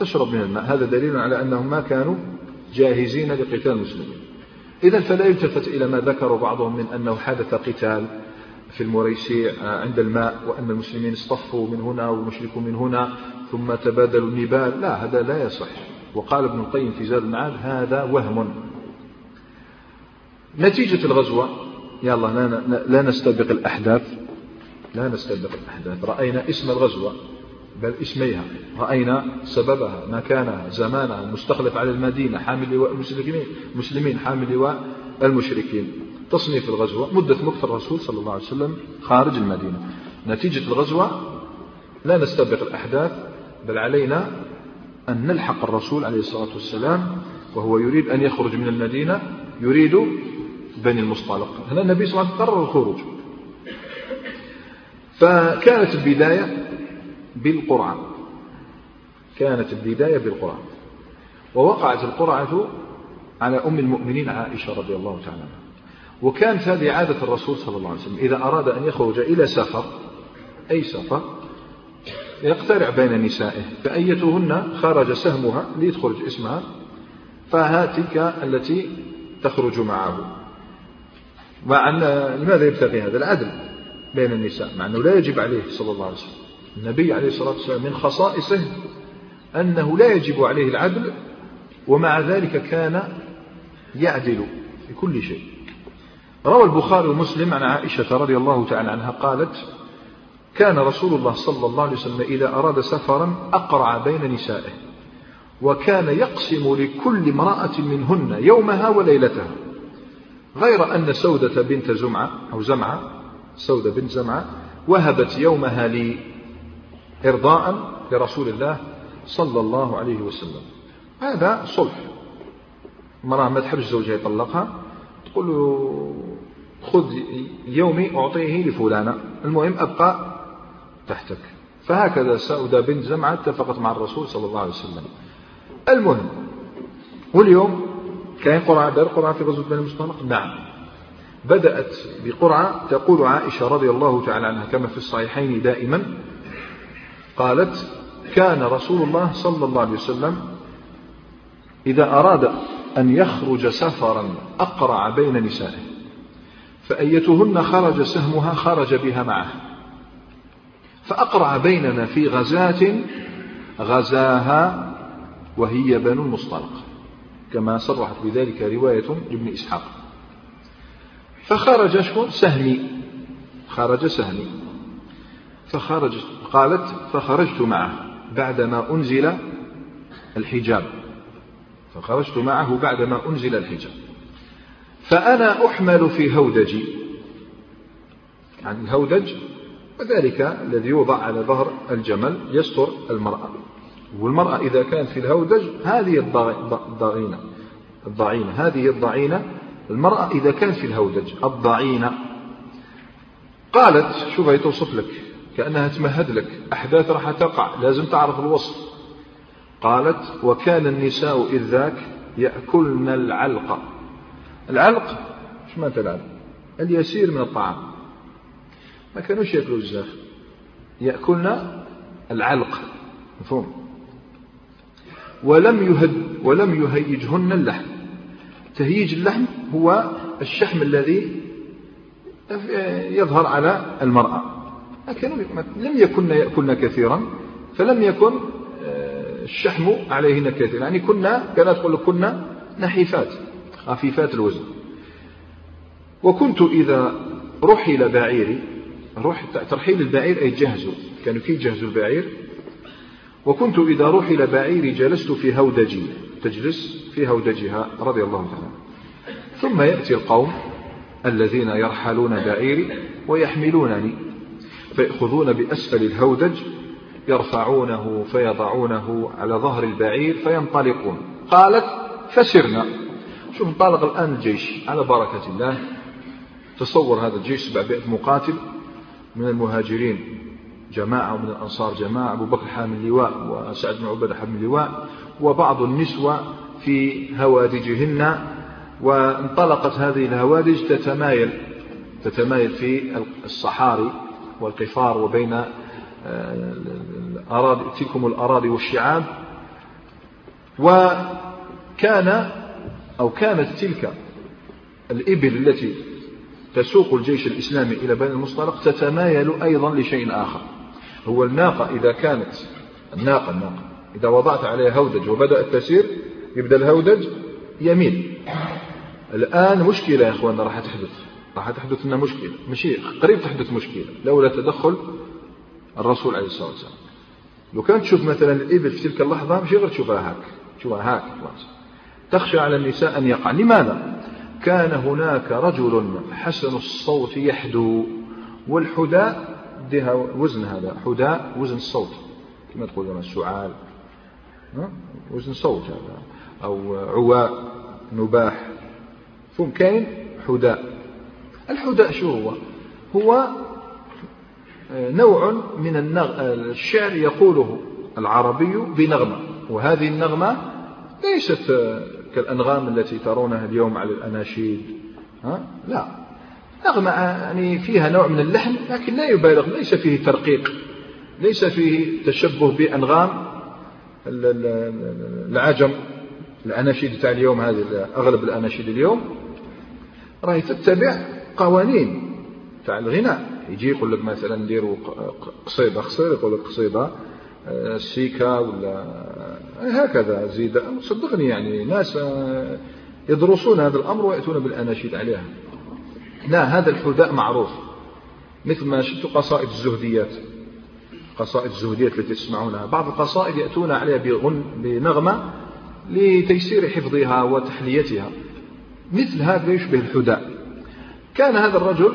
Speaker 1: تشرب من الماء. هذا دليل على أنهم ما كانوا جاهزين لقتال المسلمين. إذا فلا يلتفت إلى ما ذكر بعضهم من أنه حدث قتال في المريسيع عند الماء وأن المسلمين اصطفوا من هنا والمشركون من هنا ثم تبادلوا النبال. لا هذا لا يصح. وقال ابن القيم في زاد المعاد هذا وهم. نتيجة الغزوة يلا لا, لا نستبق الأحداث. لا نستبق الأحداث. رأينا اسم الغزوة. بل اسميها. رأينا سببها مكانها زمانها المستخلف على المدينة حامل لواء المسلمين مسلمين حامل لواء المشركين. تصنيف الغزوة مدة مكث الرسول صلى الله عليه وسلم خارج المدينة. نتيجة الغزوة لا نستبق الأحداث بل علينا أن نلحق الرسول عليه الصلاة والسلام وهو يريد أن يخرج من المدينة يريد بني المصطلق. هنا النبي صلى الله عليه وسلم قرر الخروج. فكانت البداية بالقرعة كانت البداية بالقرعة ووقعت القرعة على أم المؤمنين عائشة رضي الله تعالى عنها. وكانت هذه عادة الرسول صلى الله عليه وسلم. إذا أراد أن يخرج إلى سفر أي سفر يقترع بين نسائه. فأيتهن خرج سهمها ليخرج اسمها فهاتك التي تخرج معه. مع أن لماذا يبتغي هذا؟ العدل بين النساء مع أنه لا يجب عليه صلى الله عليه وسلم. النبي عليه الصلاة والسلام من خصائصه أنه لا يجب عليه العدل ومع ذلك كان يعدل في كل شيء. روى البخاري ومسلم عن عائشة رضي الله تعالى عنها قالت كان رسول الله صلى الله عليه وسلم إذا أراد سفرا أقرع بين نسائه وكان يقسم لكل امرأة منهن يومها وليلتها غير أن سودة بنت زمعة أو زمعة سودة بنت زمعة وهبت يومها لي إرضاء لرسول الله صلى الله عليه وسلم. هذا صلح. امرأة ما تحبش زوجها يطلقها تقول له خذ يومي أعطيه لفلانة المهم أبقى تحتك. فهكذا سودة بنت زمعة اتفقت مع الرسول صلى الله عليه وسلم. المهم واليوم كان قرعة دار قرعة في غزوة بني المصطلق نعم. بدأت بقرعة تقول عائشة رضي الله تعالى عنها كما في الصحيحين دائما قالت كان رسول الله صلى الله عليه وسلم إذا أراد أن يخرج سفرا أقرع بين نسائه فأيتهن خرج سهمها خرج بها معه فأقرع بيننا في غزاة غزاها وهي بنو المصطلق كما صرحت بذلك رواية لابن إسحاق. فخرج سهمي خرج سهمي فخرج قالت فخرجت معه بعدما أنزل الحجاب. فخرجت معه بعدما أنزل الحجاب. فأنا أحمل في هودجي يعني الهودج وذلك الذي يوضع على ظهر الجمل يستر المرأة. والمرأة إذا كانت في الهودج هذه الضعينة الضعينة هذه الضعينة. المرأة إذا كانت في الهودج الضعينة. قالت شوف هي توصف لك. كأنها تمهد لك. أحداث راح تقع لازم تعرف الوصف. قالت وكان النساء إذ ذاك يأكلن العلق. العلق؟ شو معنى العلق؟ اليسير من الطعام. ما كانوش يأكلوا بزاف يأكلن العلق. مفهوم؟ ولم يهد ولم يهيجهن اللحم. تهيج اللحم هو الشحم الذي يظهر على المرأة. لكن لم يكن يأكلن كثيرا فلم يكن آه، الشحم عليهن كثيرا يعني كنا كانت تقول كنا نحيفات خفيفات الوزن. وكنت إذا رحل بعيري روح ترحيل البعير أي جهزوا كانوا كي يجهزوا البعير. وكنت إذا رحل بعيري جلست في هودجي تجلس في هودجها رضي الله تعالى ثم يأتي القوم الذين يرحلون بعيري ويحملونني. فيأخذون بأسفل الهودج يرفعونه فيضعونه على ظهر البعير فينطلقون. قالت فسرنا. شوف انطلق الآن الجيش. على بركة الله تصور هذا الجيش 700 مقاتل من المهاجرين جماعة ومن الأنصار جماعة أبو بكر حامل اللواء وسعد بن عبادة حامل اللواء وبعض النسوة في هوادجهن. وانطلقت هذه الهوادج تتمايل تتمايل في الصحاري والقفار وبين آه، الأراضي تلكم الأراضي والشعاب. وكان أو كانت تلك الإبل التي تسوق الجيش الإسلامي إلى بني المصطلق تتمايل أيضا لشيء آخر. هو الناقة إذا كانت الناقة الناقة إذا وضعت عليها هودج وبدأت تسير يبدأ الهودج يميل. الآن مشكلة يا أخواننا راح تحدث. راح تحدث لنا مشكلة. مشي قريب تحدث مشكلة. لولا تدخل الرسول عليه الصلاة والسلام. لو كانت تشوف مثلا الإبل في تلك اللحظة مش غير تشوفها هاك. تشوفها هاك تخشى على النساء أن يقع. لماذا؟ كان هناك رجل حسن الصوت يحدو والحداء ديها وزن هذا. حداء وزن الصوت. كما تقول لنا السعال. وزن صوت هذا. أو عواء نباح. ثم كاين حداء. الحداء شو هو؟ هو آه، نوع من النغ... الشعر يقوله العربي بنغمة. وهذه النغمة ليست آه، كالأنغام التي ترونها اليوم على الأناشيد ها؟ لا. نغمة يعني فيها نوع من اللحن لكن لا يبالغ ليس فيه ترقيق ليس فيه تشبه بأنغام العجم الأناشيد تاع اليوم هذه أغلب الأناشيد اليوم. راهي تتبع قوانين. تاع الغناء يجي يقول لك مثلا نديروا قصيدة قصير يقول لك قصيدة السيكا ولا هكذا. زيد صدقني يعني ناس يدرسون هذا الأمر ويأتون بالأناشيد عليها. لا هذا الحداء معروف. مثل ما شفت قصائد الزهديات. قصائد الزهديات التي تسمعونها. بعض القصائد يأتون عليها بغن بنغمة لتيسير حفظها وتحليتها. مثل هذا يشبه الحداء كان هذا الرجل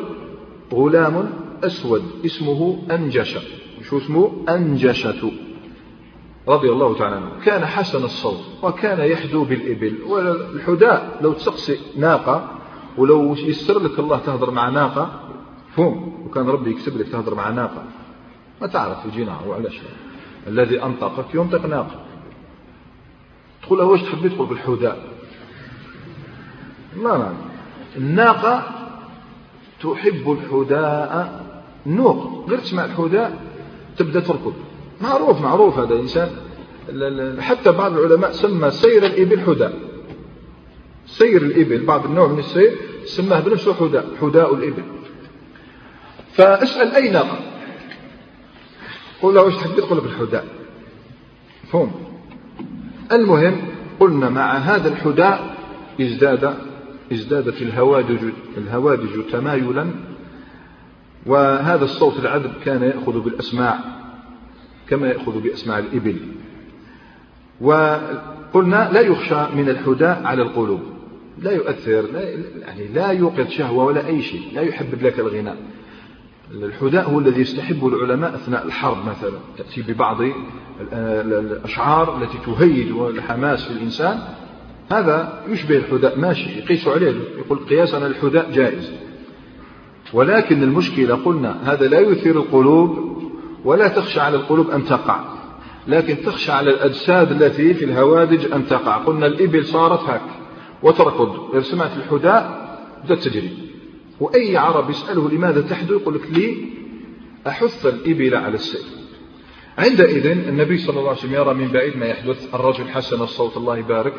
Speaker 1: غلام أسود اسمه أنجشة. شو اسمه؟ أنجشة. رضي الله تعالى عنه. كان حسن الصوت وكان يحدو بالإبل. والحداء لو تسقسي ناقة ولو يسر لك الله تهضر مع ناقة فهم وكان ربي يكتب لك تهضر مع ناقة. ما تعرف يجينا وعلاش. الذي أنطقك ينطق ناقة. تقول له واش تحب تقول بالحداء؟ لا لا. الناقة تحب الحداء نوق. غير تسمع الحداء تبدأ تركض. معروف معروف هذا الإنسان. حتى بعض العلماء سمى سير الإبل حداء. سير الإبل بعض النوع من السير سماه بنفسه حداء حداء الإبل. فاسأل أي ناقة قل له إيش تحب؟ تقول بالحداء فهم المهم قلنا مع هذا الحداء ازداد ازدادت الهوادج الهوادج تمايلا وهذا الصوت العذب كان يأخذ بالأسماع كما يأخذ بأسماع الإبل. وقلنا لا يخشى من الحداء على القلوب. لا يؤثر لا يعني لا يوقظ شهوة ولا أي شيء لا يحبب لك الغناء. الحداء هو الذي يستحبه العلماء أثناء الحرب مثلا. تأتي ببعض الأشعار التي تهيج الحماس في الإنسان هذا يشبه الحداء ماشي يقيس عليه يقول قياسنا الحداء جائز. ولكن المشكلة قلنا هذا لا يثير القلوب ولا تخشى على القلوب أن تقع. لكن تخشى على الأجساد التي في الهوادج أن تقع. قلنا الإبل صارت هك وتركض إذا سمعت الحداء بدأت تجري. وأي عرب يسأله لماذا تحدو يقول لك لي أحث الإبل على السير عندئذ النبي صلى الله عليه وسلم يرى من بعيد ما يحدث الرجل حسن الصوت الله يبارك.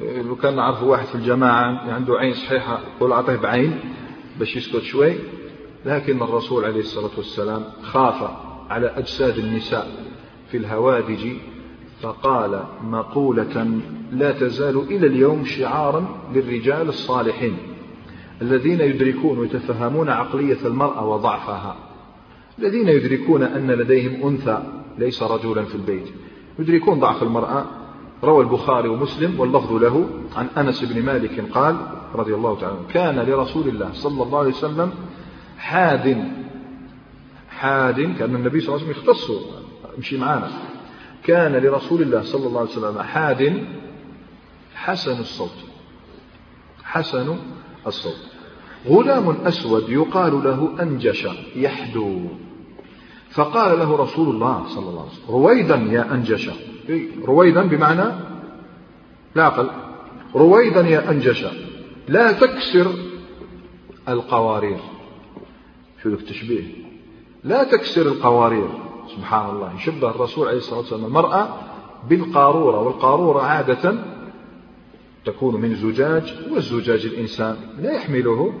Speaker 1: لو كان نعرف واحد في الجماعة عنده عين صحيحة يقول أعطيه بعين باش يسكت شوي لكن الرسول عليه الصلاة والسلام خاف على أجساد النساء في الهوادج فقال مقولة لا تزال إلى اليوم شعارا للرجال الصالحين الذين يدركون ويتفهمون عقلية المرأة وضعفها. الذين يدركون أن لديهم أنثى ليس رجلا في البيت يدركون ضعف المرأة روى البخاري ومسلم واللفظ له عن أنس بن مالك قال رضي الله تعالى كان لرسول الله صلى الله عليه وسلم حاد حاد كأن النبي صلى الله عليه وسلم يختص يمشي معانا. كان لرسول الله صلى الله عليه وسلم حاد حسن الصوت حسن الصوت. غلام أسود يقال له أنجش يحدو. فقال له رسول الله صلى الله عليه وسلم رويدا يا أنجش. رويدا بمعنى لا أقل. رويدا يا أنجش لا تكسر القوارير. شو التشبيه لا تكسر القوارير. سبحان الله. يشبه الرسول عليه الصلاة والسلام المرأة بالقارورة والقارورة عادة تكون من زجاج والزجاج الإنسان لا يحمله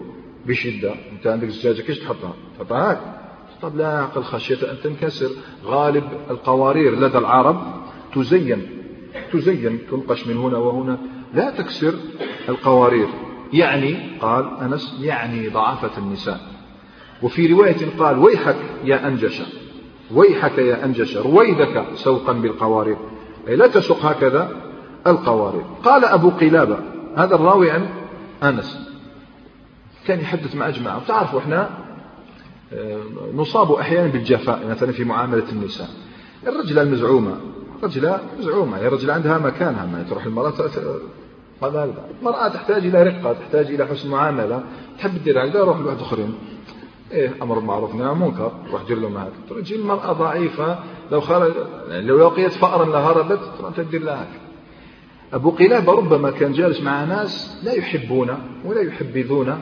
Speaker 1: بشدة. أنت عندك زجاجة كيف تحطها؟ تحطها هاك. طب لا عقل خشية أن تنكسر غالب القوارير لدى العرب. تزين تزين تنقش من هنا وهنا. لا تكسر القوارير. يعني قال أنس يعني ضعفة النساء. وفي رواية قال ويحك يا أنجش ويحك يا أنجش رويدك سوقا بالقوارير. أي لا تسق هكذا القوارير. قال أبو قلابة هذا الراوي عن أنس. كان يحدث مع جماعة وتعرفوا إحنا آه، نصاب أحيانا بالجفاء مثلا في معاملة النساء. الرجلة المزعومة رجلة مزعومة هي رجلة عندها مكانها ما تروح المرأة هذا المرأة تحتاج إلى رقة تحتاج إلى حسن معاملة تحب تدير هكذا روح لواحد آخرين إيه أمر معروف نهي منكر روح دير لهم هكذا تجي المرأة ضعيفة لو خرج يعني لو لقيت فأرا لهربت تروح تدير لها. هكذا أبو قلابة ربما كان جالس مع ناس لا يحبون ولا يحبذون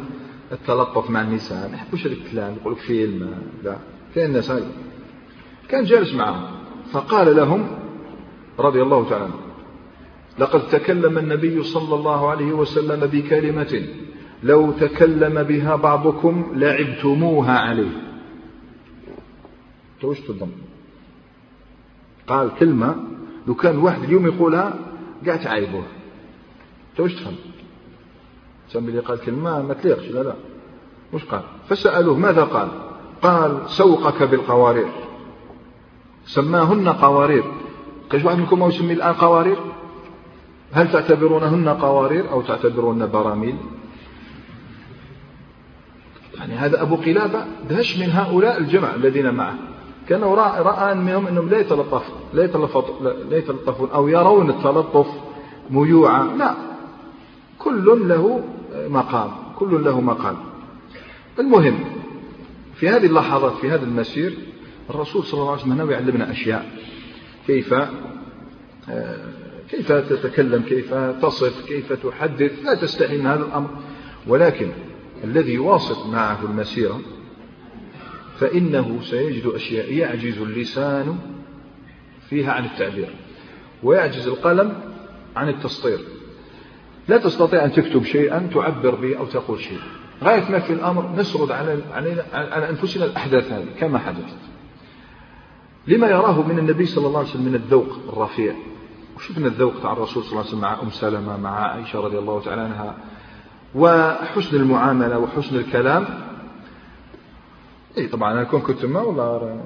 Speaker 1: التلطف مع النساء. ما يحبوش هذا الكلام يقول لك فيلم لا. كاين هاي كان جالس معهم فقال لهم رضي الله تعالى عنه. لقد تكلم النبي صلى الله عليه وسلم بكلمة لو تكلم بها بعضكم لعبتموها عليه. توش تضم قال كلمة لو كان واحد اليوم يقولها قاعد تعايبوه توش تفهم سمي اللي قال كلمة ما تليقش لا لا. مش قال؟ فسألوه ماذا قال؟ قال سوقك بالقوارير. سماهن قوارير. كاش واحد منكم يسمي الآن قوارير؟ هل تعتبرونهن قوارير أو تعتبرون براميل؟ يعني هذا أبو قلابة دهش من هؤلاء الجمع الذين معه. كأنه رأى منهم أنهم لا يتلطف لا لا يتلطفون أو يرون التلطف ميوعا. لا. كل له مقام. كل له مقام. المهم في هذه اللحظات في هذا المسير الرسول صلى الله عليه وسلم هنا يعلمنا أشياء. كيف آه، كيف تتكلم كيف تصف كيف تحدث لا تستحي من هذا الأمر. ولكن الذي يواصل معه المسيرة فإنه سيجد أشياء يعجز اللسان فيها عن التعبير ويعجز القلم عن التسطير لا تستطيع أن تكتب شيئا تعبر به أو تقول شيء غاية ما في الأمر نسرد على, على أنفسنا الأحداث هذه كما حدثت. لما يراه من النبي صلى الله عليه وسلم من الذوق الرفيع. وشفنا الذوق تاع الرسول صلى الله عليه وسلم مع أم سلمة مع عائشة رضي الله تعالى عنها؟ وحسن المعاملة وحسن الكلام. اي طبعا أنا كون كنت ما والله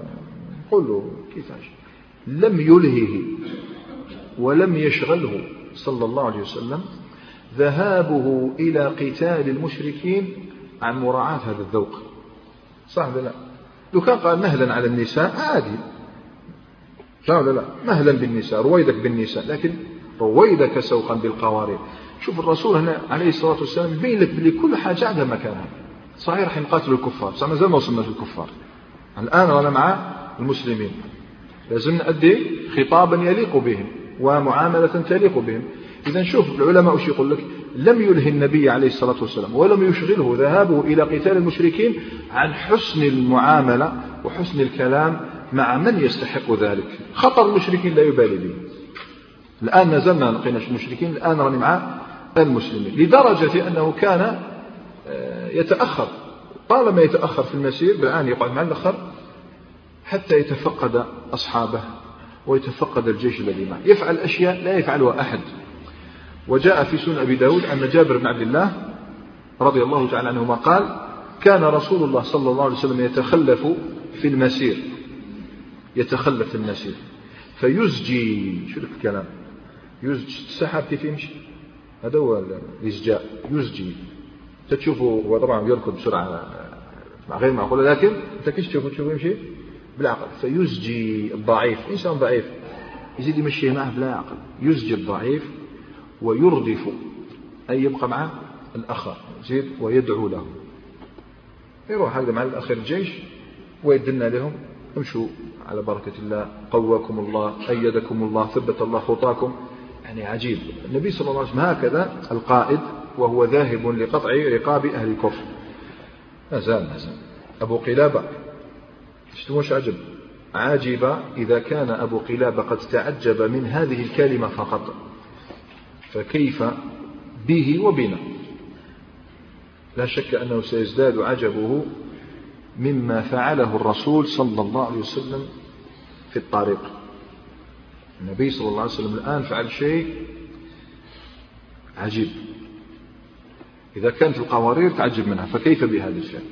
Speaker 1: قول له كيفاش لم يلهه ولم يشغله صلى الله عليه وسلم ذهابه إلى قتال المشركين عن مراعاة هذا الذوق. صح ولا لا؟ لو كان قال مهلا على النساء عادي. صح ولا لا. مهلا بالنساء رويدك بالنساء لكن رويدك سوقا بالقوارير. شوف الرسول هنا عليه الصلاة والسلام يبين لك بلي كل حاجة عندها مكانها. صحيح راح نقاتلوا الكفار بس مازال ما وصلنا في الكفار الآن رانا مع المسلمين. لازم نأدي خطابا يليق بهم ومعاملة تليق بهم. إذا شوف العلماء وش يقول لك؟ لم يلهي النبي عليه الصلاة والسلام ولم يشغله ذهابه إلى قتال المشركين عن حسن المعاملة وحسن الكلام مع من يستحق ذلك؟ خطر المشركين لا يبالي به. الآن نزلنا لقينا المشركين الآن راني مع المسلمين لدرجة أنه كان آه، يتأخر. طالما يتأخر في المسير بالآن يقعد مع الآخر حتى يتفقد أصحابه ويتفقد الجيش الذي معه. يفعل أشياء لا يفعلها أحد. وجاء في سنن أبي داود أن جابر بن عبد الله رضي الله تعالى عنهما قال كان رسول الله صلى الله عليه وسلم يتخلف في المسير. يتخلف في المسير فيزجي شو الكلام؟ يزجي السحاب كيف يمشي؟ هذا هو الإزجاء. يزجي. تشوفه هو طبعا يركض بسرعة غير معقولة لكن أنت كيف تشوفه؟ تشوفه يمشي؟ بالعقل. فيزجي الضعيف. إنسان ضعيف؟ يزيد يمشي معه بلا عقل. يزجي الضعيف ويردف أي يبقى مع الأخر. زيد ويدعو له. يروح هذا مع الأخير الجيش ويدنا لهم امشوا. على بركة الله قواكم الله أيدكم الله ثبت الله خطاكم. يعني عجيب. النبي صلى الله عليه وسلم هكذا القائد وهو ذاهب لقطع رقاب أهل الكفر. ما زال ما زال. أبو قلابة. مش عجب؟ عاجب إذا كان أبو قلابة قد تعجب من هذه الكلمة فقط. فكيف به وبنا؟ لا شك أنه سيزداد عجبه مما فعله الرسول صلى الله عليه وسلم في الطريق. النبي صلى الله عليه وسلم الآن فعل شيء عجيب. إذا كانت القوارير تعجب منها فكيف بهذا الشيء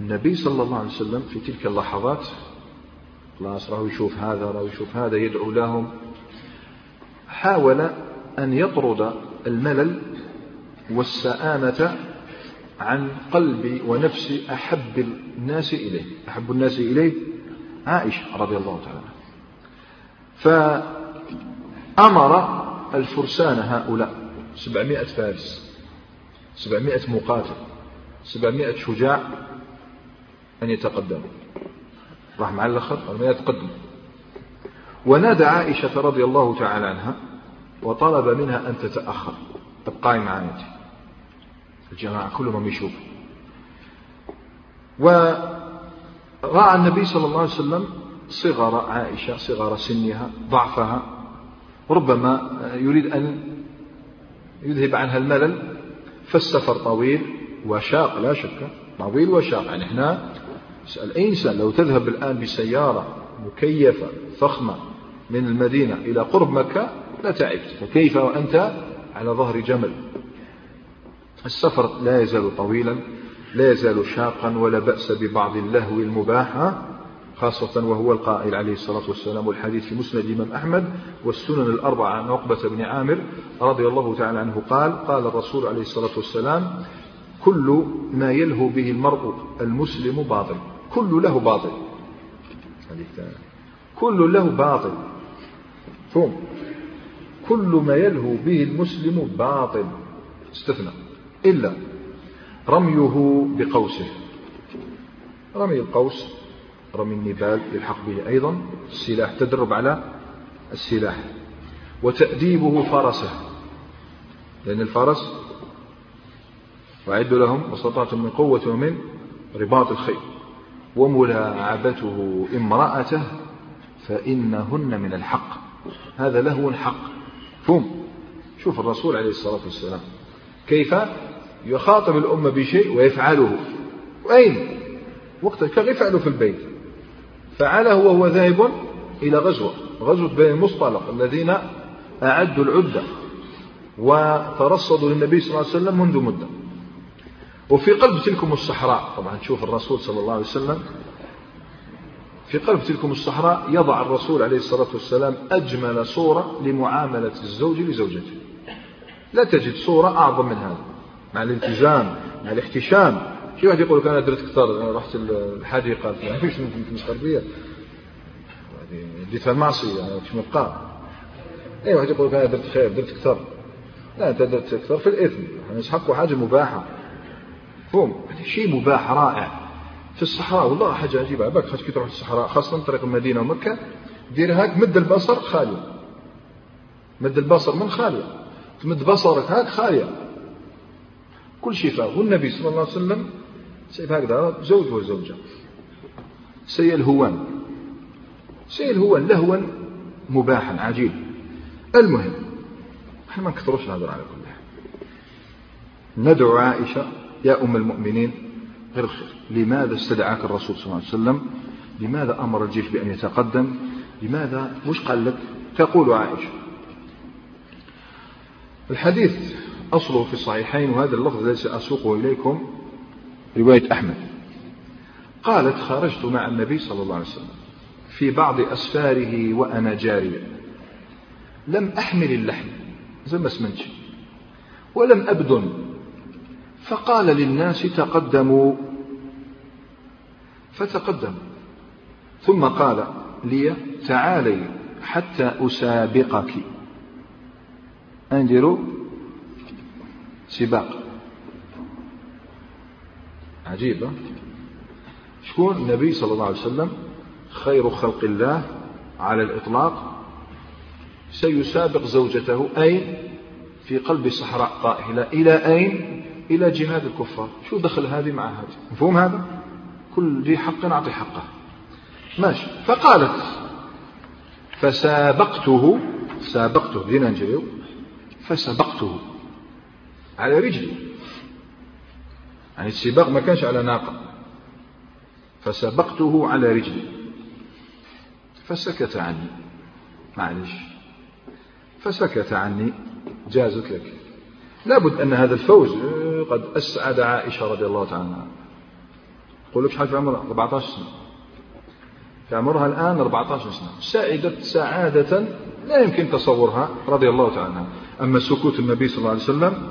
Speaker 1: النبي صلى الله عليه وسلم في تلك اللحظات خلاص راهو يشوف هذا راهو يشوف هذا يدعو لهم حاول أن يطرد الملل والسآمة عن قلب ونفس أحب الناس إليه أحب الناس إليه عائشة رضي الله تعالى فأمر الفرسان هؤلاء سبعمائة فارس سبعمائة مقاتل سبعمائة شجاع أن يتقدموا. راح مع الأخر ما يتقدم ونادى عائشة رضي الله تعالى عنها وطلب منها أن تتأخر. تبقاي معايا الجماعة كلهم يشوف. ورأى النبي صلى الله عليه وسلم صغر عائشة صغر سنها ضعفها. ربما يريد أن يذهب عنها الملل فالسفر طويل وشاق لا شك طويل وشاق. يعني إحنا اسأل أي إنسان لو تذهب الآن بسيارة مكيفة فخمة من المدينة إلى قرب مكة لا تعبت. فكيف وأنت؟ على ظهر جمل. السفر لا يزال طويلا لا يزال شاقا ولا بأس ببعض اللهو المباح خاصة وهو القائل عليه الصلاة والسلام والحديث في مسند الإمام أحمد والسنن الأربعة عن عقبة بن عامر رضي الله تعالى عنه قال قال الرسول عليه الصلاة والسلام كل ما يلهو به المرء المسلم باطل كل له باطل. كل له باطل. فهم كل ما يلهو به المسلم باطل. استثنى. إلا رميه بقوسه. رمي القوس رمي النبال يلحق به أيضا السلاح تدرب على السلاح. وتأديبه فرسه. لأن الفرس وأعدوا لهم ما من قوة ومن رباط الخيل. وملاعبته امرأته فإنهن من الحق. هذا لهو حق فهم. شوف الرسول عليه الصلاة والسلام كيف يخاطب الأمة بشيء ويفعله. أين وقت كان يفعله في البيت. فعله وهو ذاهب إلى غزوة. غزوة بين المصطلق الذين أعدوا العدة وترصدوا للنبي صلى الله عليه وسلم منذ مدة. وفي قلب تلكم الصحراء طبعا تشوف الرسول صلى الله عليه وسلم في قلب تلكم الصحراء يضع الرسول عليه الصلاة والسلام أجمل صورة لمعاملة الزوج لزوجته. لا تجد صورة أعظم من هذا. مع الالتزام مع الاحتشام. في واحد يقول أنا درت كثر رحت الحديقة مش مسخر بيا ديتها المعصيه يعني مش مبقى أي واحد يقول أنا درت خير درت كثر لا أنت درت كثر في الاثم يعني يسحقوا حاجة مباحة. فهم شيء مباح رائع. في الصحراء والله حاجة عجيبة. عباك خاص كي تروح الصحراء خاصة طريق المدينة ومكة دير هاك مد البصر خالية. مد البصر من خالية. تمد بصرك هاك خالية. كل شيء فيه والنبي صلى الله عليه وسلم سيد هكذا زوج وزوجة سيلهوان سيلهوان لهوا مباحا عجيب. المهم إحنا ما نكثروش نهضر على كل حال ندعو عائشة يا أم المؤمنين غير الخير. لماذا استدعاك الرسول صلى الله عليه وسلم؟ لماذا أمر الجيش بأن يتقدم؟ لماذا؟ مش قال لك؟ تقول عائشة. الحديث أصله في الصحيحين وهذا اللفظ الذي سأسوقه إليكم. رواية أحمد. قالت خرجت مع النبي صلى الله عليه وسلم في بعض أسفاره وأنا جارية. لم أحمل اللحم زي ما سمنتش ولم أبدن. فقال للناس تقدموا. فتقدموا. ثم قال لي تعالي حتى أسابقك. أندروا سباق. عجيبة شكون؟ النبي صلى الله عليه وسلم خير خلق الله على الإطلاق. سيسابق زوجته أين؟ في قلب صحراء طائلة. إلى أين؟ إلى جهاد الكفار. شو دخل هذه مع هذه؟ مفهوم هذا؟ كل ذي حق أعطي حقه. ماشي. فقالت فسابقته سابقته دينا فسبقته على رجلي. يعني السباق ما كانش على ناقة. فسبقته على رجلي. فسكت عني. معلش. فسكت عني. جازت لك. لابد أن هذا الفوز قد أسعد عائشة رضي الله تعالى عنها. يقول لك شحال في عمرها؟ 14 سنة. في عمرها الآن 14 سنة. سعدت سعادة لا يمكن تصورها رضي الله تعالى عنها. أما سكوت النبي صلى الله عليه وسلم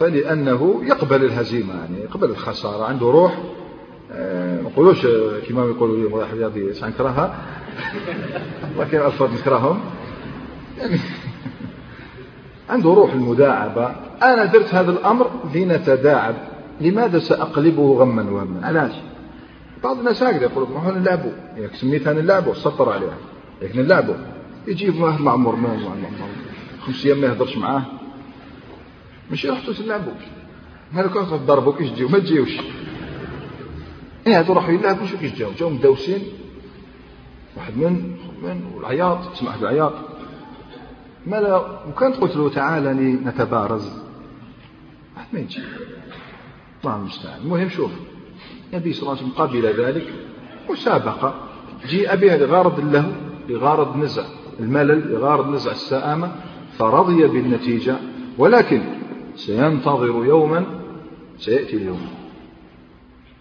Speaker 1: فلأنه يقبل الهزيمة يعني يقبل الخسارة عنده روح. آه، ما نقولوش كما يقولوا لي واحد رياضي سنكرهها لكن ألفاظ نكرههم؟ يعني عنده روح المداعبة. أنا درت هذا الأمر لنتداعب. لماذا سأقلبه غما وهما؟ علاش؟ بعض الناس هكذا يقول ما هو نلعبوا يعني سميتها نلعبوا سطر عليها. لكن نلعبوا يجيب واحد معمر ما خمس أيام ما يهضرش معاه. ماشي رحتوا تلعبوا هذا كان تضربوا كيش تجيو ما تجيوش. إيه هادو راحوا يلعبوا شو كيش جاو جاو مدوسين واحد من من والعياط. تسمع بالعياط ماذا وكان قلت له تعالى نتبارز. واحد ما يجي. الله المستعان. المهم شوف النبي صلى الله عليه وسلم قبل ذلك مسابقة جيء بها لغرض له لغرض نزع. الملل لغرض نزع السآمة فرضي بالنتيجة. ولكن سينتظر يوما سيأتي اليوم.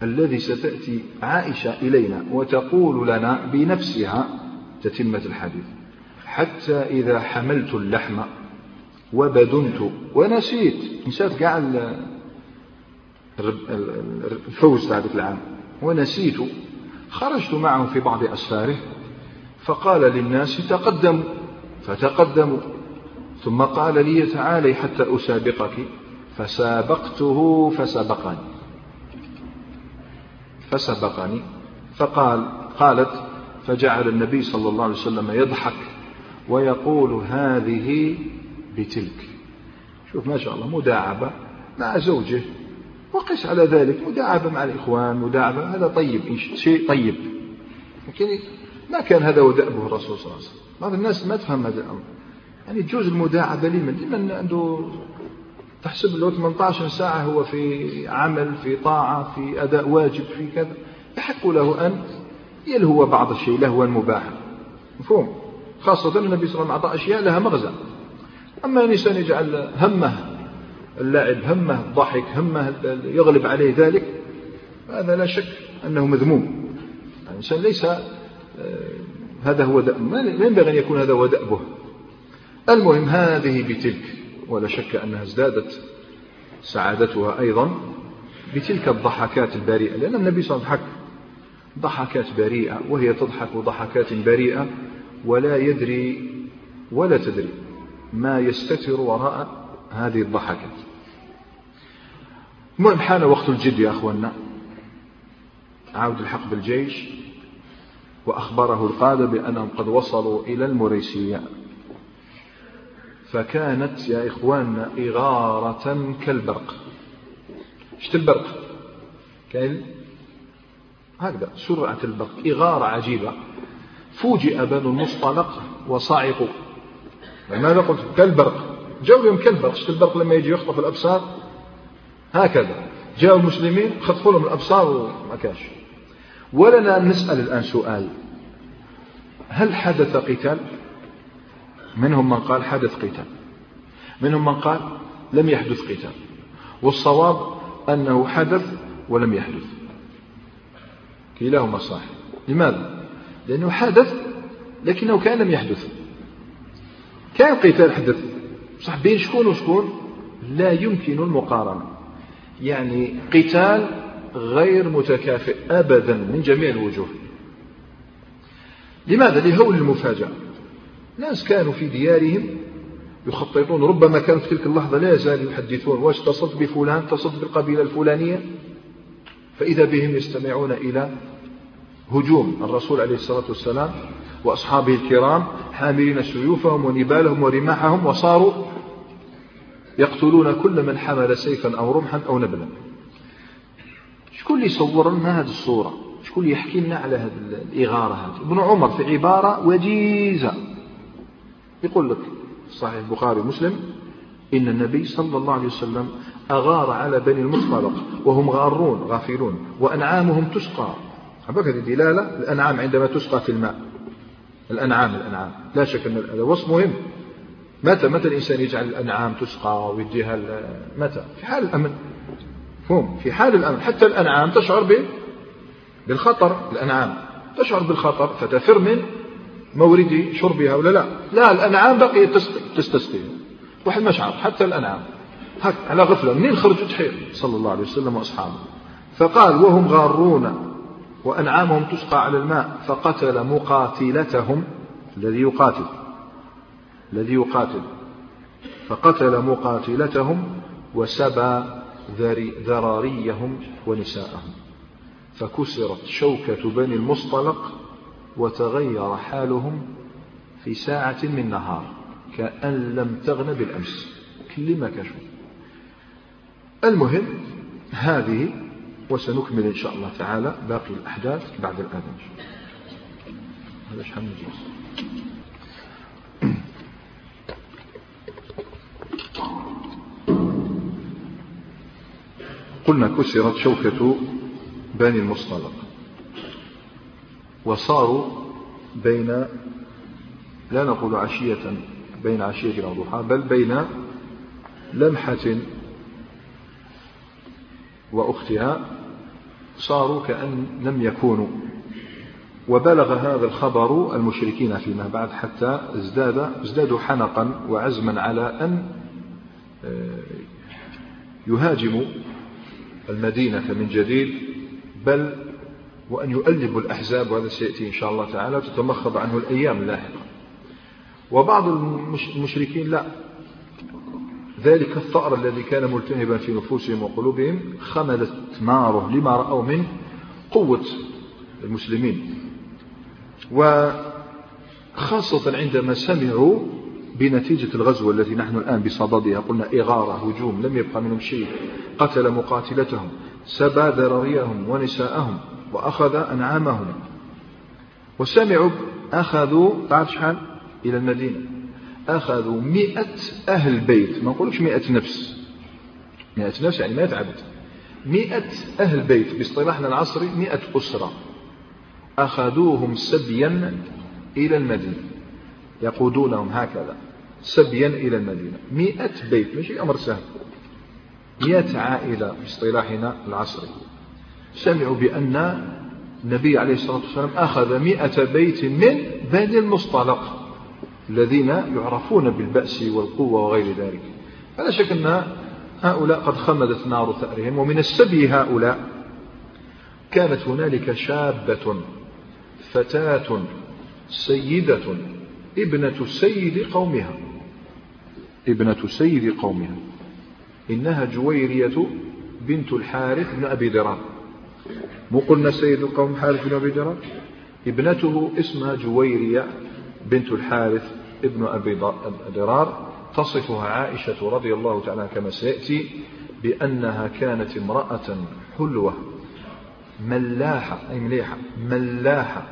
Speaker 1: الذي ستأتي عائشة إلينا وتقول لنا بنفسها تتمة الحديث. حتى إذا حملت اللحم وبدنت ونسيت. نسيت كاع الفوز هذاك العام. ونسيت. خرجت معه في بعض أسفاره فقال للناس تقدموا فتقدموا. ثم قال لي تعالي حتى أسابقك. فسابقته فسبقني. فسبقني. فقال قالت فجعل النبي صلى الله عليه وسلم يضحك ويقول هذه بتلك. شوف ما شاء الله مداعبة مع زوجه. وقس على ذلك مداعبة مع الإخوان مداعبة هذا طيب شيء طيب. لكن ما كان هذا هو دأبه الرسول صلى الله عليه وسلم. بعض الناس ما تفهم هذا الأمر. يعني تجوز المداعبة لمن؟ لمن عنده تحسب له 18 ساعة هو في عمل في طاعة في أداء واجب في كذا. يحق له أن يلهو بعض الشيء لهوا مباحا مفهوم؟ خاصة النبي صلى الله عليه وسلم أعطى أشياء لها مغزى. أما الإنسان يجعل همه اللعب همه الضحك همه يغلب عليه ذلك هذا لا شك أنه مذموم. الإنسان ليس آه، هذا هو دأب ما ينبغي أن يكون هذا هو دأبه. المهم هذه بتلك ولا شك أنها ازدادت سعادتها أيضا بتلك الضحكات البريئة لأن النبي صلى الله عليه وسلم ضحكات بريئة وهي تضحك ضحكات بريئة ولا يدري ولا تدري ما يستتر وراء هذه الضحكات. المهم حان وقت الجد يا أخوانا عود الحق بالجيش وأخبره القادة بأنهم قد وصلوا إلى المريسية. فكانت يا إخواننا إغارة كالبرق. شت البرق؟ كان هكذا سرعة البرق إغارة عجيبة. فوجئ بنو المصطلق وصعقوا لماذا قلت؟ كالبرق. جاءوا يوم كالبرق. شت البرق لما يجي يخطف الأبصار؟ هكذا. جاءوا المسلمين خطفوا لهم الأبصار وما كاش ولنا نسأل الآن سؤال. هل حدث قتال؟ منهم من قال حدث قتال. منهم من قال لم يحدث قتال. والصواب أنه حدث ولم يحدث. كلاهما صحيح. لماذا؟ لأنه حدث لكنه كان لم يحدث. كان قتال حدث. صح بين شكون وشكون؟ لا يمكن المقارنة. يعني قتال غير متكافئ أبدا من جميع الوجوه. لماذا؟ لهول المفاجأة. ناس كانوا في ديارهم يخططون ربما كانوا في تلك اللحظة لا يزالوا يحدثون واش اتصلت بفلان اتصلت بالقبيلة الفلانية؟ فإذا بهم يستمعون إلى هجوم الرسول عليه الصلاة والسلام وأصحابه الكرام حاملين سيوفهم ونبالهم ورماحهم وصاروا يقتلون كل من حمل سيفا أو رمحا أو نبلا. شكون اللي يصور لنا هذه الصورة؟ شكون اللي يحكي لنا على هذه الإغارة هذه؟ ابن عمر في عبارة وجيزة. يقول لك صحيح البخاري ومسلم إن النبي صلى الله عليه وسلم أغار على بني المصطلق وهم غارون غافلون وأنعامهم تسقى. هذه دلالة الأنعام عندما تسقى في الماء. الأنعام الأنعام. لا شك أن هذا وصف مهم. متى متى الإنسان يجعل الأنعام تسقى ويديها متى؟ في حال الأمن. فهم. في حال الأمن. حتى الأنعام تشعر بالخطر. الأنعام تشعر بالخطر فتفر من مورد شربها ولا لا؟ لا الأنعام بقيت تستسقي. واحد مشعر حتى الأنعام. هك على غفلة. منين خرجوا تحير صلى الله عليه وسلم وأصحابه. فقال وهم غارون وأنعامهم تسقى على الماء فقتل مقاتلتهم. الذي يقاتل. الذي يقاتل. فقتل مقاتلتهم وسبى ذراريهم ونساءهم. فكسرت شوكة بني المصطلق وتغير حالهم في ساعة من نهار كأن لم تغن بالأمس. كل ما كشف. المهم هذه وسنكمل إن شاء الله تعالى باقي الأحداث بعد الأذان هذا شحال من قلنا كسرت شوكة بني المصطلق. وصاروا بين لا نقول عشية بين عشية أو ضحى بل بين لمحة وأختها صاروا كأن لم يكونوا. وبلغ هذا الخبر المشركين فيما بعد حتى ازداد ازدادوا حنقا وعزما على أن آه، يهاجموا المدينة من جديد بل وأن يؤلبوا الأحزاب وهذا سيأتي إن شاء الله تعالى وتتمخض عنه الأيام اللاحقة. وبعض المشركين لا. ذلك الثأر الذي كان ملتهبا في نفوسهم وقلوبهم خملت ناره لما رأوا من؟ قوة المسلمين. وخاصة عندما سمعوا بنتيجة الغزوة التي نحن الآن بصددها قلنا إغارة هجوم لم يبقى منهم شيء. قتل مقاتلتهم سبى ذراريهم ونساءهم. وأخذ أنعامهم. وسمعوا أخذوا تعرف شحال؟ إلى المدينة. أخذوا مئة أهل بيت. ما نقولش مئة نفس. مئة نفس يعني مئة عبد. مئة أهل بيت. باصطلاحنا العصري مئة أسرة. أخذوهم سبيا إلى المدينة. يقودونهم هكذا. سبيا إلى المدينة. مئة بيت. ماشي أمر سهل. مئة عائلة باصطلاحنا العصري. سمعوا بأن النبي عليه الصلاة والسلام أخذ مئة بيت من بني المصطلق الذين يعرفون بالبأس والقوة وغير ذلك. فلا شك أن هؤلاء قد خمدت نار ثأرهم ومن السبي هؤلاء كانت هنالك شابة فتاة سيدة ابنة سيد قومها. ابنة سيد قومها. إنها جويرية بنت الحارث بن أبي درار مو قلنا سيد القوم حارث بن أبي درار ابنته اسمها جويرية بنت الحارث ابن أبي درار. تصفها عائشة رضي الله تعالى كما سيأتي بأنها كانت امرأة حلوة ملاحة أي مليحة ملاحة.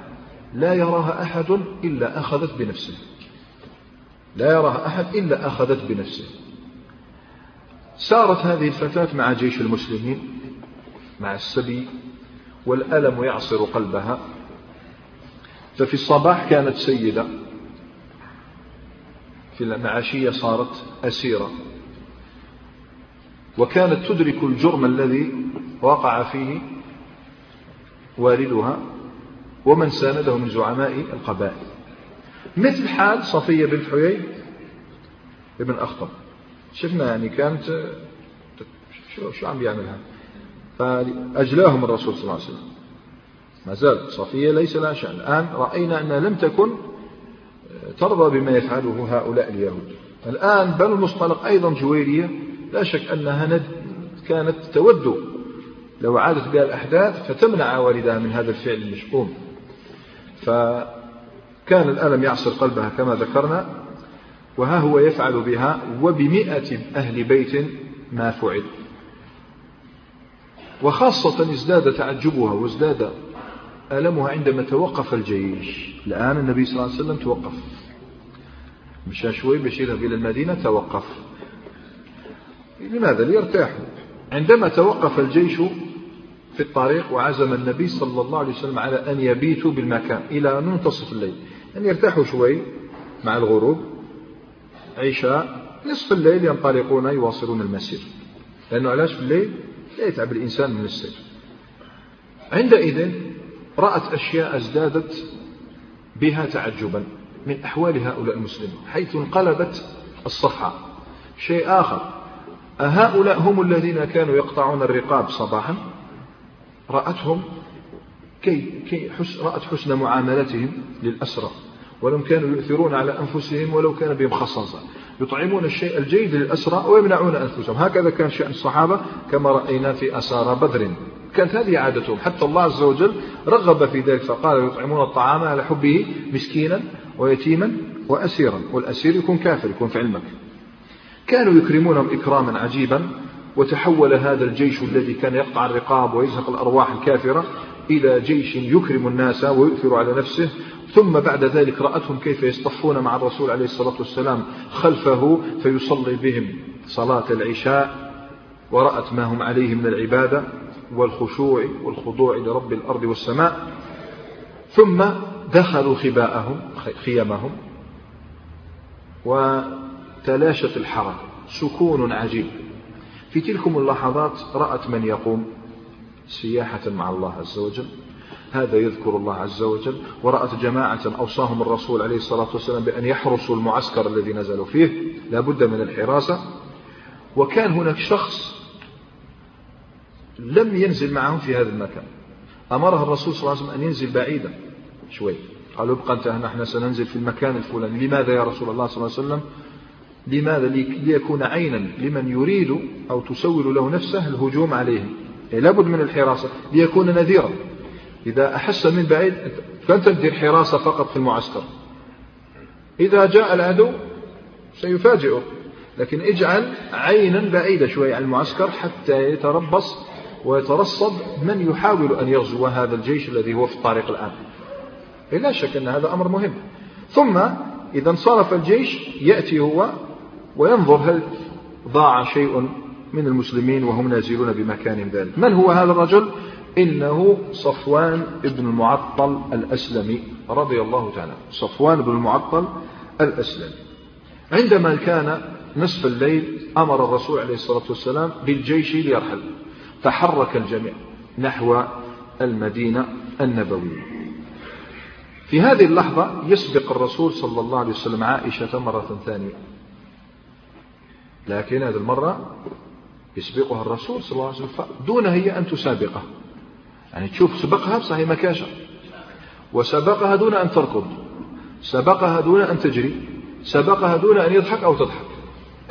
Speaker 1: لا يراها أحد إلا أخذت بنفسه. لا يراها أحد إلا أخذت بنفسه. سارت هذه الفتاة مع جيش المسلمين. مع السبي والألم يعصر قلبها. ففي الصباح كانت سيدة. في المعاشية صارت أسيرة. وكانت تدرك الجرم الذي وقع فيه والدها ومن سانده من زعماء القبائل. مثل حال صفية بنت حيي ابن أخطب. شفنا يعني كانت شو شو عم بيعملها فأجلاهم الرسول صلى الله عليه وسلم. ما زال صفية ليس لها شأن. الآن رأينا أنها لم تكن ترضى بما يفعله هؤلاء اليهود. الآن بنو المصطلق أيضا جويرية لا شك أنها كانت تود لو عادت بها الأحداث فتمنع والدها من هذا الفعل المشؤوم. فكان الألم يعصر قلبها كما ذكرنا. وها هو يفعل بها وبمئة أهل بيت ما فعل. وخاصة ازداد تعجبها وازداد ألمها عندما توقف الجيش. الآن النبي صلى الله عليه وسلم توقف. مشى شوي باش يذهب إلى المدينة توقف. لماذا؟ ليرتاحوا عندما توقف الجيش في الطريق وعزم النبي صلى الله عليه وسلم على أن يبيتوا بالمكان إلى منتصف الليل أن يرتاحوا شوي مع الغروب عشاء نصف الليل ينطلقون يواصلون المسير. لأنه علاش في الليل؟ يتعب الإنسان من السير عندئذ رأت أشياء ازدادت بها تعجبا من أحوال هؤلاء المسلمين حيث انقلبت الصفحة. شيء آخر أهؤلاء هم الذين كانوا يقطعون الرقاب صباحا؟ رأتهم كي, كي حس رأت حسن معاملتهم للأسرى ولم كانوا يؤثرون على أنفسهم ولو كان بهم خصاصة. يطعمون الشيء الجيد للأسرى ويمنعون أنفسهم. هكذا كان شأن الصحابة كما رأينا في أسارى بدر. كانت هذه عادتهم. حتى الله عز وجل رغب في ذلك فقال يطعمون الطعام على حبه مسكينا ويتيما وأسيرا. والأسير يكون كافر يكون في علمك. كانوا يكرمونهم إكراما عجيبا وتحول هذا الجيش الذي كان يقطع الرقاب ويزهق الأرواح الكافرة إلى جيش يكرم الناس ويؤثر على نفسه ثم بعد ذلك رأتهم كيف يصطفون مع الرسول عليه الصلاة والسلام خلفه فيصلي بهم صلاة العشاء ورأت ما هم عليه من العبادة والخشوع والخضوع لرب الأرض والسماء ثم دخلوا خباءهم خيمهم وتلاشت الحركة سكون عجيب. في تلكم اللحظات رأت من يقوم؟ سياحة مع الله عز وجل. هذا يذكر الله عز وجل. ورأت جماعة أوصاهم الرسول عليه الصلاة والسلام بأن يحرسوا المعسكر الذي نزلوا فيه. لا بد من الحراسة. وكان هناك شخص لم ينزل معهم في هذا المكان. أمره الرسول صلى الله عليه وسلم أن ينزل بعيدا شوي. قالوا ابقى أنت نحن سننزل في المكان الفلاني. لماذا يا رسول الله صلى الله عليه وسلم؟ لماذا؟ ليكون عينا لمن يريد أو تسول له نفسه الهجوم عليهم. يعني لابد من الحراسة ليكون نذيرا. إذا أحس من بعيد فأنت تدير حراسة فقط في المعسكر. إذا جاء العدو سيفاجئه. لكن اجعل عينا بعيدة شوي عن المعسكر حتى يتربص ويترصد من يحاول أن يغزو هذا الجيش الذي هو في الطريق الآن. لا شك أن هذا أمر مهم. ثم إذا انصرف الجيش يأتي هو وينظر هل ضاع شيء من المسلمين وهم نازلون بمكان ذلك. من هو هذا الرجل؟ إنه صفوان بن المعطل الأسلمي رضي الله تعالى صفوان بن المعطل الأسلمي. عندما كان نصف الليل أمر الرسول عليه الصلاة والسلام بالجيش ليرحل. تحرك الجميع نحو المدينة النبوية. في هذه اللحظة يسبق الرسول صلى الله عليه وسلم عائشة مرة ثانية. لكن هذه المرة يسبقها الرسول صلى الله عليه وسلم دون هي أن تسابقه. يعني تشوف سبقها بصحيح مكاشة وسبقها دون أن تركض. سبقها دون أن تجري. سبقها دون أن يضحك أو تضحك.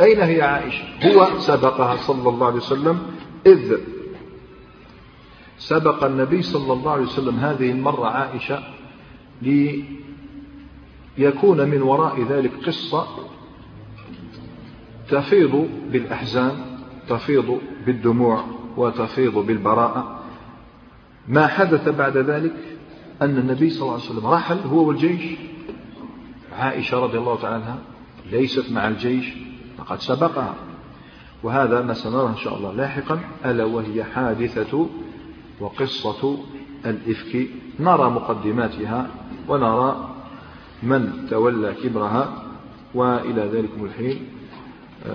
Speaker 1: أين هي عائشة؟ هو سبقها صلى الله عليه وسلم إذ سبق النبي صلى الله عليه وسلم هذه المرة عائشة ليكون من وراء ذلك قصة تفيض بالأحزان. تفيض بالدموع وتفيض بالبراءة. ما حدث بعد ذلك أن النبي صلى الله عليه وسلم رحل هو والجيش. عائشة رضي الله تعالى عنها ليست مع الجيش لقد سبقها. وهذا ما سنراه إن شاء الله لاحقا ألا وهي حادثة وقصة الإفك. نرى مقدماتها ونرى من تولى كبرها وإلى ذلك الحين.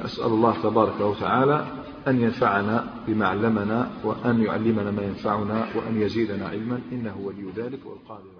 Speaker 1: أسأل الله تبارك وتعالى أن ينفعنا بما علمنا وأن يعلمنا ما ينفعنا وأن يزيدنا علما إنه ولي ذلك والقادر